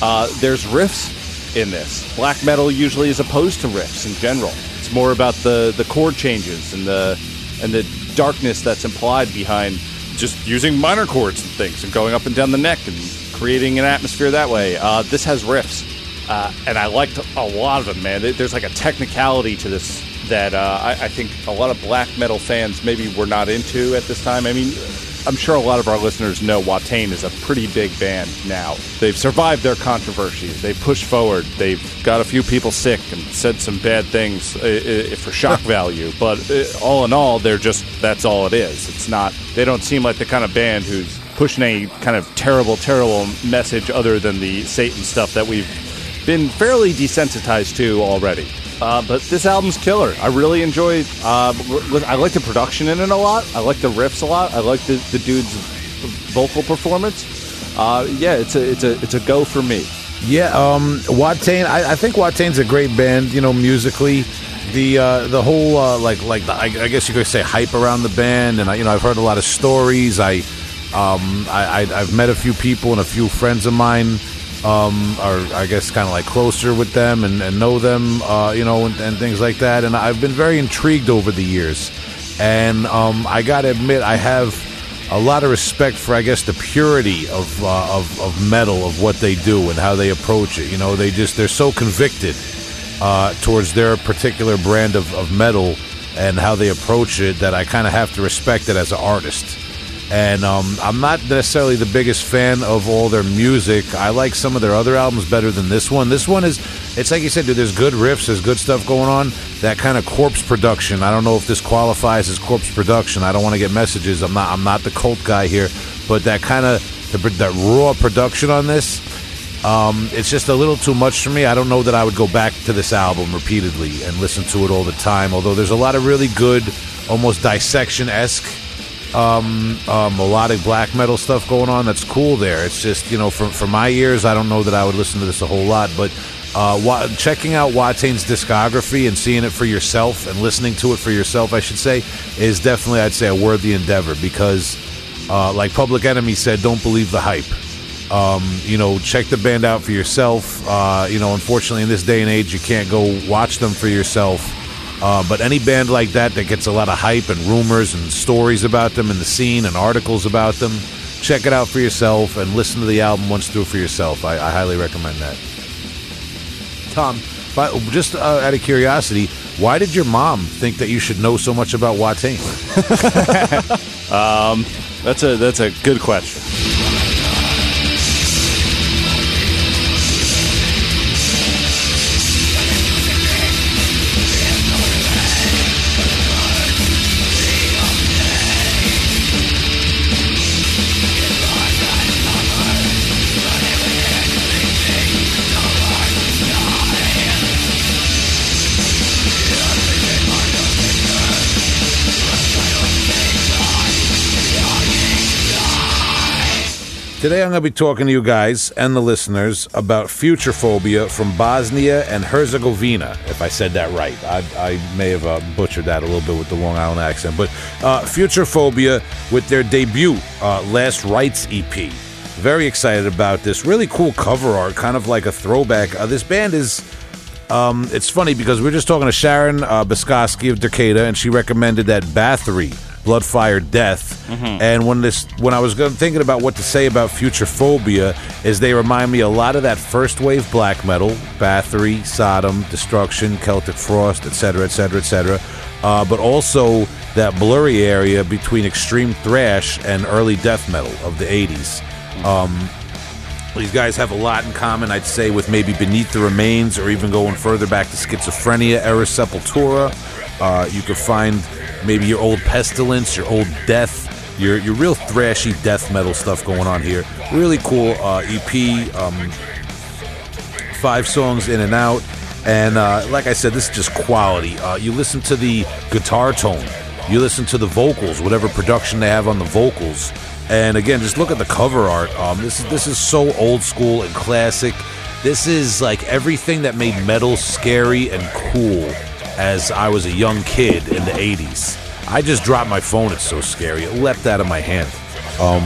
Uh, there's riffs in this. Black metal usually is opposed to riffs in general. It's more about the, the chord changes and the and the darkness that's implied behind just using minor chords and things and going up and down the neck and creating an atmosphere that way. Uh, this has riffs, uh, and I liked a lot of them. Man, there's like a technicality to this that uh, I, I think a lot of black metal fans maybe were not into at this time. I mean, I'm sure a lot of our listeners know Watain is a pretty big band now. They've survived their controversies. They've pushed forward. They've got a few people sick and said some bad things uh, uh, for shock (laughs) value. But uh, all in all, they're just that's all it is. It's not. They don't seem like the kind of band who's pushing any kind of terrible, terrible message other than the Satan stuff that we've been fairly desensitized to already. Uh, but this album's killer. I really enjoy. Uh, I like the production in it a lot. I like the riffs a lot. I like the, the dude's vocal performance. Uh, yeah, it's a it's a it's a go for me. Yeah, um, Watain. I, I think Watain's a great band. You know, musically, the uh, the whole uh, like like the, I, I guess you could say hype around the band, and I, you know I've heard a lot of stories. I um, I, I I've met a few people and a few friends of mine um, are I guess kind of like closer with them and, and know them, uh, you know, and, and things like that. And I've been very intrigued over the years, and um, I got to admit I have a lot of respect for I guess the purity of, uh, of of metal of what they do and how they approach it. You know, they just they're so convicted uh, towards their particular brand of, of metal and how they approach it that I kind of have to respect it as an artist. And um, I'm not necessarily the biggest fan of all their music. I like some of their other albums better than this one. This one is, it's like you said, dude, there's good riffs, there's good stuff going on. That kind of corpse production. I don't know if this qualifies as corpse production. I don't want to get messages. I'm not. I'm not the cult guy here, but that kind of that raw production on this, um, it's just a little too much for me. I don't know that I would go back to this album repeatedly and listen to it all the time. Although there's a lot of really good, almost dissection esque um, uh, melodic black metal stuff going on. That's cool there. It's just you know, for for my ears, I don't know that I would listen to this a whole lot, but. Uh, wa- checking out Watain's discography and seeing it for yourself and listening to it for yourself, I should say, is definitely, I'd say, a worthy endeavor because, uh, like Public Enemy said, don't believe the hype. Um, you know, check the band out for yourself. Uh, you know, unfortunately, in this day and age, you can't go watch them for yourself. Uh, but any band like that that gets a lot of hype and rumors and stories about them in the scene and articles about them, check it out for yourself and listen to the album once through for yourself. I, I highly recommend that. Tom, but just uh, out of curiosity, why did your mom think that you should know so much about Watain? (laughs) That's a that's a good question. Today I'm going to be talking to you guys and the listeners about Futurephobia from Bosnia and Herzegovina, if I said that right. I, I may have uh, butchered that a little bit with the Long Island accent. But uh, Futurephobia with their debut, uh, Last Rites EP. Very excited about this. Really cool cover art, kind of like a throwback. Uh, this band is um, it's funny because we are just talking to Sharon uh, Bascovsky of Derkéta, and she recommended that Bathory, Bloodfire Death. And when this, when I was thinking about what to say about Futurephobia, is they remind me a lot of that first wave black metal, Bathory, Sodom, Destruction, Celtic Frost, etc., etc., etc. Uh, but also that blurry area between extreme thrash and early death metal of the '80s. Um, These guys have a lot in common, I'd say, with maybe Beneath the Remains or even going further back to Schizophrenia era Sepultura. Uh, you could find maybe your old Pestilence, your old Death, your, your real thrashy death metal stuff going on here. Really cool uh, EP. Um, five songs in and out. And uh, like I said, this is just quality. Uh, you listen to the guitar tone, you listen to the vocals, whatever production they have on the vocals. And again, just look at the cover art. Um, this is this is so old school and classic. This is like everything that made metal scary and cool as I was a young kid in the 80s. I just dropped my phone. It's so scary. It leapt out of my hand. Um,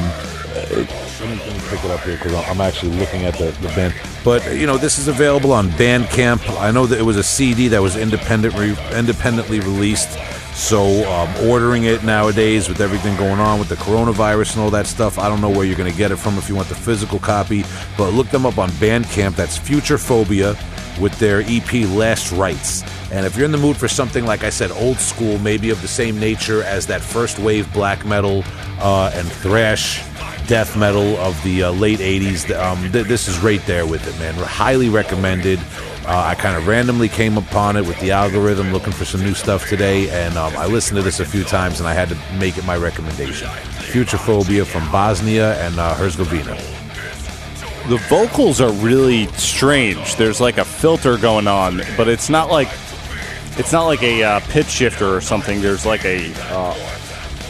let, me, let me pick it up here because I'm actually looking at the, the band. But you know, this is available on Bandcamp. I know that it was a CD that was independent re- independently released. So um, ordering it nowadays with everything going on with the coronavirus and all that stuff, I don't know where you're going to get it from if you want the physical copy. But look them up on Bandcamp. That's Futurephobia with their EP Last Rites. And if you're in the mood for something, like I said, old school, maybe of the same nature as that first wave black metal uh, and thrash death metal of the uh, late 80s, um, th- this is right there with it, man. Highly recommended. Uh, I kind of randomly came upon it with the algorithm looking for some new stuff today, and um, I listened to this a few times and I had to make it my recommendation. Futurephobia from Bosnia and uh, Herzegovina. The vocals are really strange. There's like a filter going on, but it's not like it's not like a uh, pitch shifter or something. There's like a uh,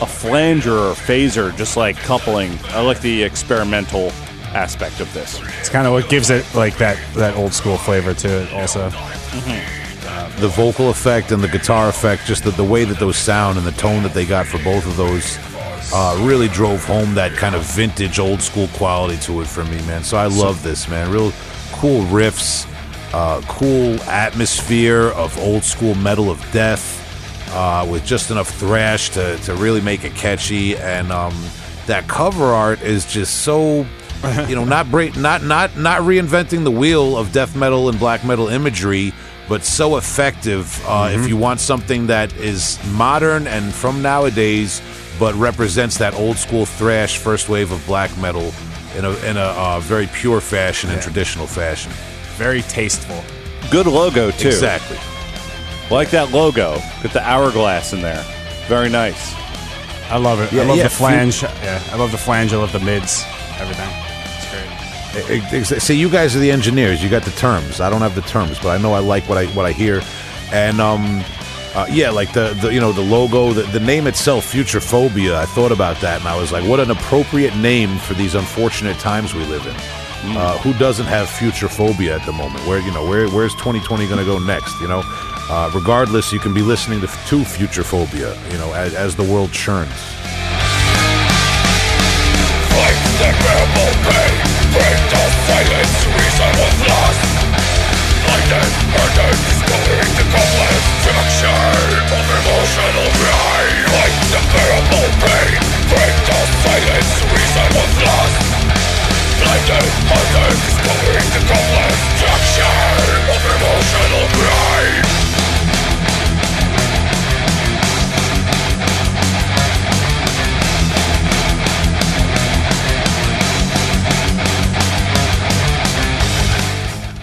a flanger or phaser, just like coupling. I like the experimental aspect of this. It's kind of what gives it like that that old school flavor to it. Also, the vocal effect and the guitar effect, just the, the way that those sound and the tone that they got for both of those, uh, really drove home that kind of vintage old school quality to it for me, man. So I love this, man. Real cool riffs, uh, cool atmosphere of old school metal of death. Uh, with just enough thrash to, to really make it catchy, and um, that cover art is just so you know, not break, not not not reinventing the wheel of death metal and black metal imagery, but so effective. Uh, If you want something that is modern and from nowadays, but represents that old school thrash first wave of black metal in a in a uh, very pure fashion and traditional fashion. Very tasteful. Good logo too. Exactly. Like that logo. Got the hourglass in there. Very nice. I love it. Yeah, I love yeah, the flange. yeah, I love the flange. I love the mids. Everything. It's great. Ex- ex- See, you guys are the engineers. You got the terms. I don't have the terms, but I know I like what I what I hear, and um, uh, yeah, like the, the you know the logo, the, the name itself, Futurephobia. I thought about that, and I was like, what an appropriate name for these unfortunate times we live in. Uh, who doesn't have future phobia at the moment? Where you know where where's 2020 going to go next? You know, uh, regardless, you can be listening to, to Futurephobia. You know, as, as the world churns. Pain of silence Reason was lost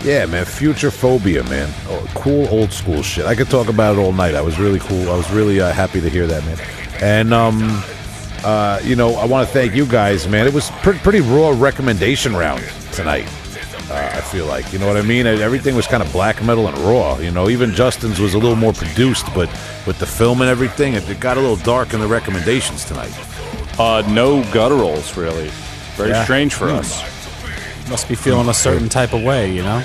Yeah, man, Futurephobia, man. Oh, cool old school shit. I could talk about it all night. I was really cool. I was really uh, happy to hear that, man. And um, uh, you know, I want to thank you guys, man. It was pretty pretty raw recommendation round tonight. Uh, I feel like you know what I mean. Everything was kind of black metal and raw. You know, even Justin's was a little more produced, but with the film and everything, it, it got a little dark in the recommendations tonight. Uh, no gutturals, really. Very Yeah. strange for us. Must be feeling a certain type of way, you know.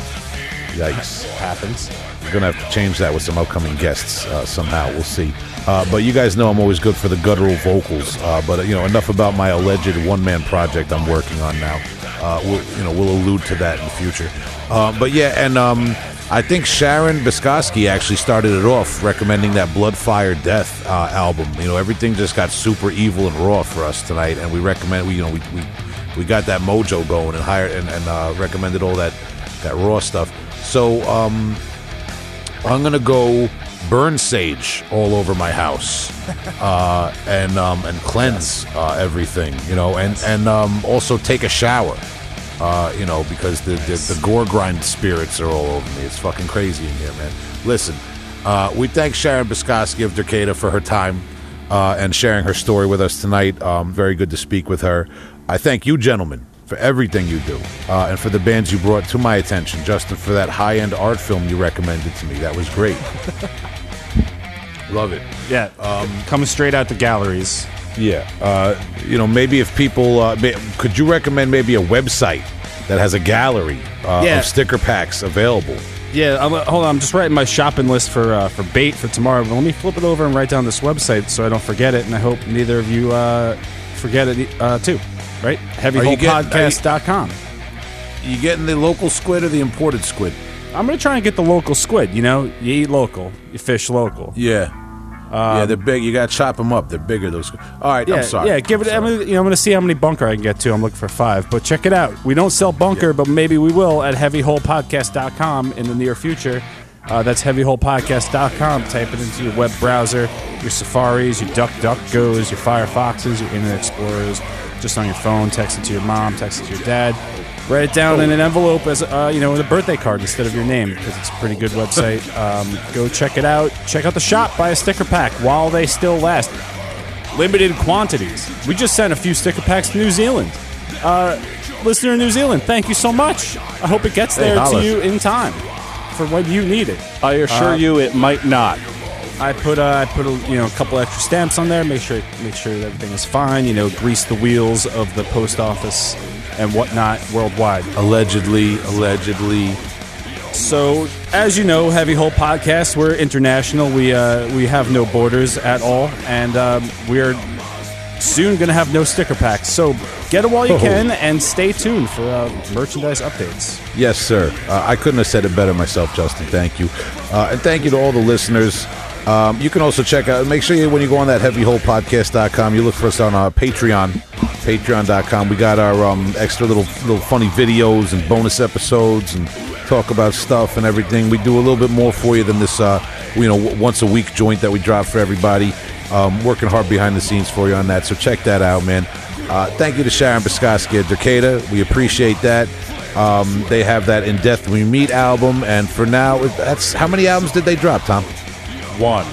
Yikes. Happens. We're gonna have to change that with some upcoming guests uh, somehow. We'll see. Uh, but you guys know I'm always good for the guttural vocals. Uh, but you know enough about my alleged one man project I'm working on now. Uh, we'll, you know we'll allude to that in the future. Uh, but yeah, and um, I think Sharon Bascovsky actually started it off recommending that Blood Fire Death uh, album. You know everything just got super evil and raw for us tonight, and we recommend we you know we we, we got that mojo going and hired and, and recommended all that that raw stuff. So um, I'm gonna go burn sage all over my house, (laughs) uh, and um, and cleanse uh, everything, you know, and and um, also take a shower. Uh, you know, because the, the the gore grind spirits are all over me. It's fucking crazy in here, man. Listen, uh, we thank Sharon Bascovsky of Derkéta for her time uh, and sharing her story with us tonight. Um, very good to speak with her. I thank you, gentlemen, for everything you do uh, and for the bands you brought to my attention. Justin, for that high end art film you recommended to me. That was great. (laughs) Love it. Yeah, um, coming straight out the galleries. Yeah. Uh, you know, maybe if people uh, may, could you recommend maybe a website that has a gallery uh, Yeah. of sticker packs available? Yeah, I'm, hold on. I'm just writing my shopping list for uh, for bait for tomorrow. But let me flip it over and write down this website so I don't forget it. And I hope neither of you uh, forget it uh, too. Right? Are you you- getting the local squid or the imported squid? I'm gonna try and get the local squid. You know, you eat local, you fish local. Yeah. yeah, they're big. You got to chop them up. They're bigger. Those. All right. Yeah, I'm sorry. yeah. Give it. I'm gonna, you know, I'm gonna see how many bunker I can get to. I'm looking for five, but check it out. We don't sell bunker, but maybe we will at HeavyHolePodcast.com in the near future. Uh, that's HeavyHolePodcast.com. Type it into your web browser, your Safaris, your DuckDuckGos, your Firefoxes, your Internet Explorers, just on your phone. Text it to your mom. Text it to your dad. Write it down in an envelope as uh, you know, with a birthday card instead of your name because it's a pretty good website. (laughs) Um, go check it out. Check out the shop. Buy a sticker pack while they still last limited quantities. We just sent a few sticker packs to New Zealand. Uh, listener in New Zealand, thank you so much. I hope it gets Hey, there to you in time for when you need it. I assure Uh, you, it might not. I put uh, I put a, you know a couple extra stamps on there. Make sure make sure that everything is fine. You know, grease the wheels of the post office and whatnot worldwide. Allegedly, allegedly. So, as you know, Heavy Hole Podcast, we're international. We uh, we have no borders at all, and um, we're soon going to have no sticker packs. So, get it while you Oh. can, and stay tuned for uh, merchandise updates. Yes, sir. Uh, I couldn't have said it better myself, Justin. Thank you. Uh, and thank you to all the listeners. Um, you can also check out, make sure you, when you go on that heavyholepodcast.com, you look for us on our Patreon, patreon.com. We got our um, extra little little funny videos and bonus episodes and talk about stuff and everything. We do a little bit more for you than this, uh, you know, once a week joint that we drop for everybody. Um, working hard behind the scenes for you on that. So check that out, man. Uh, thank you to Sharon Bascovsky at Derkéta. We appreciate that. Um, they have that In Death We Meet album, and for now, that's how many albums did they drop, Tom? One.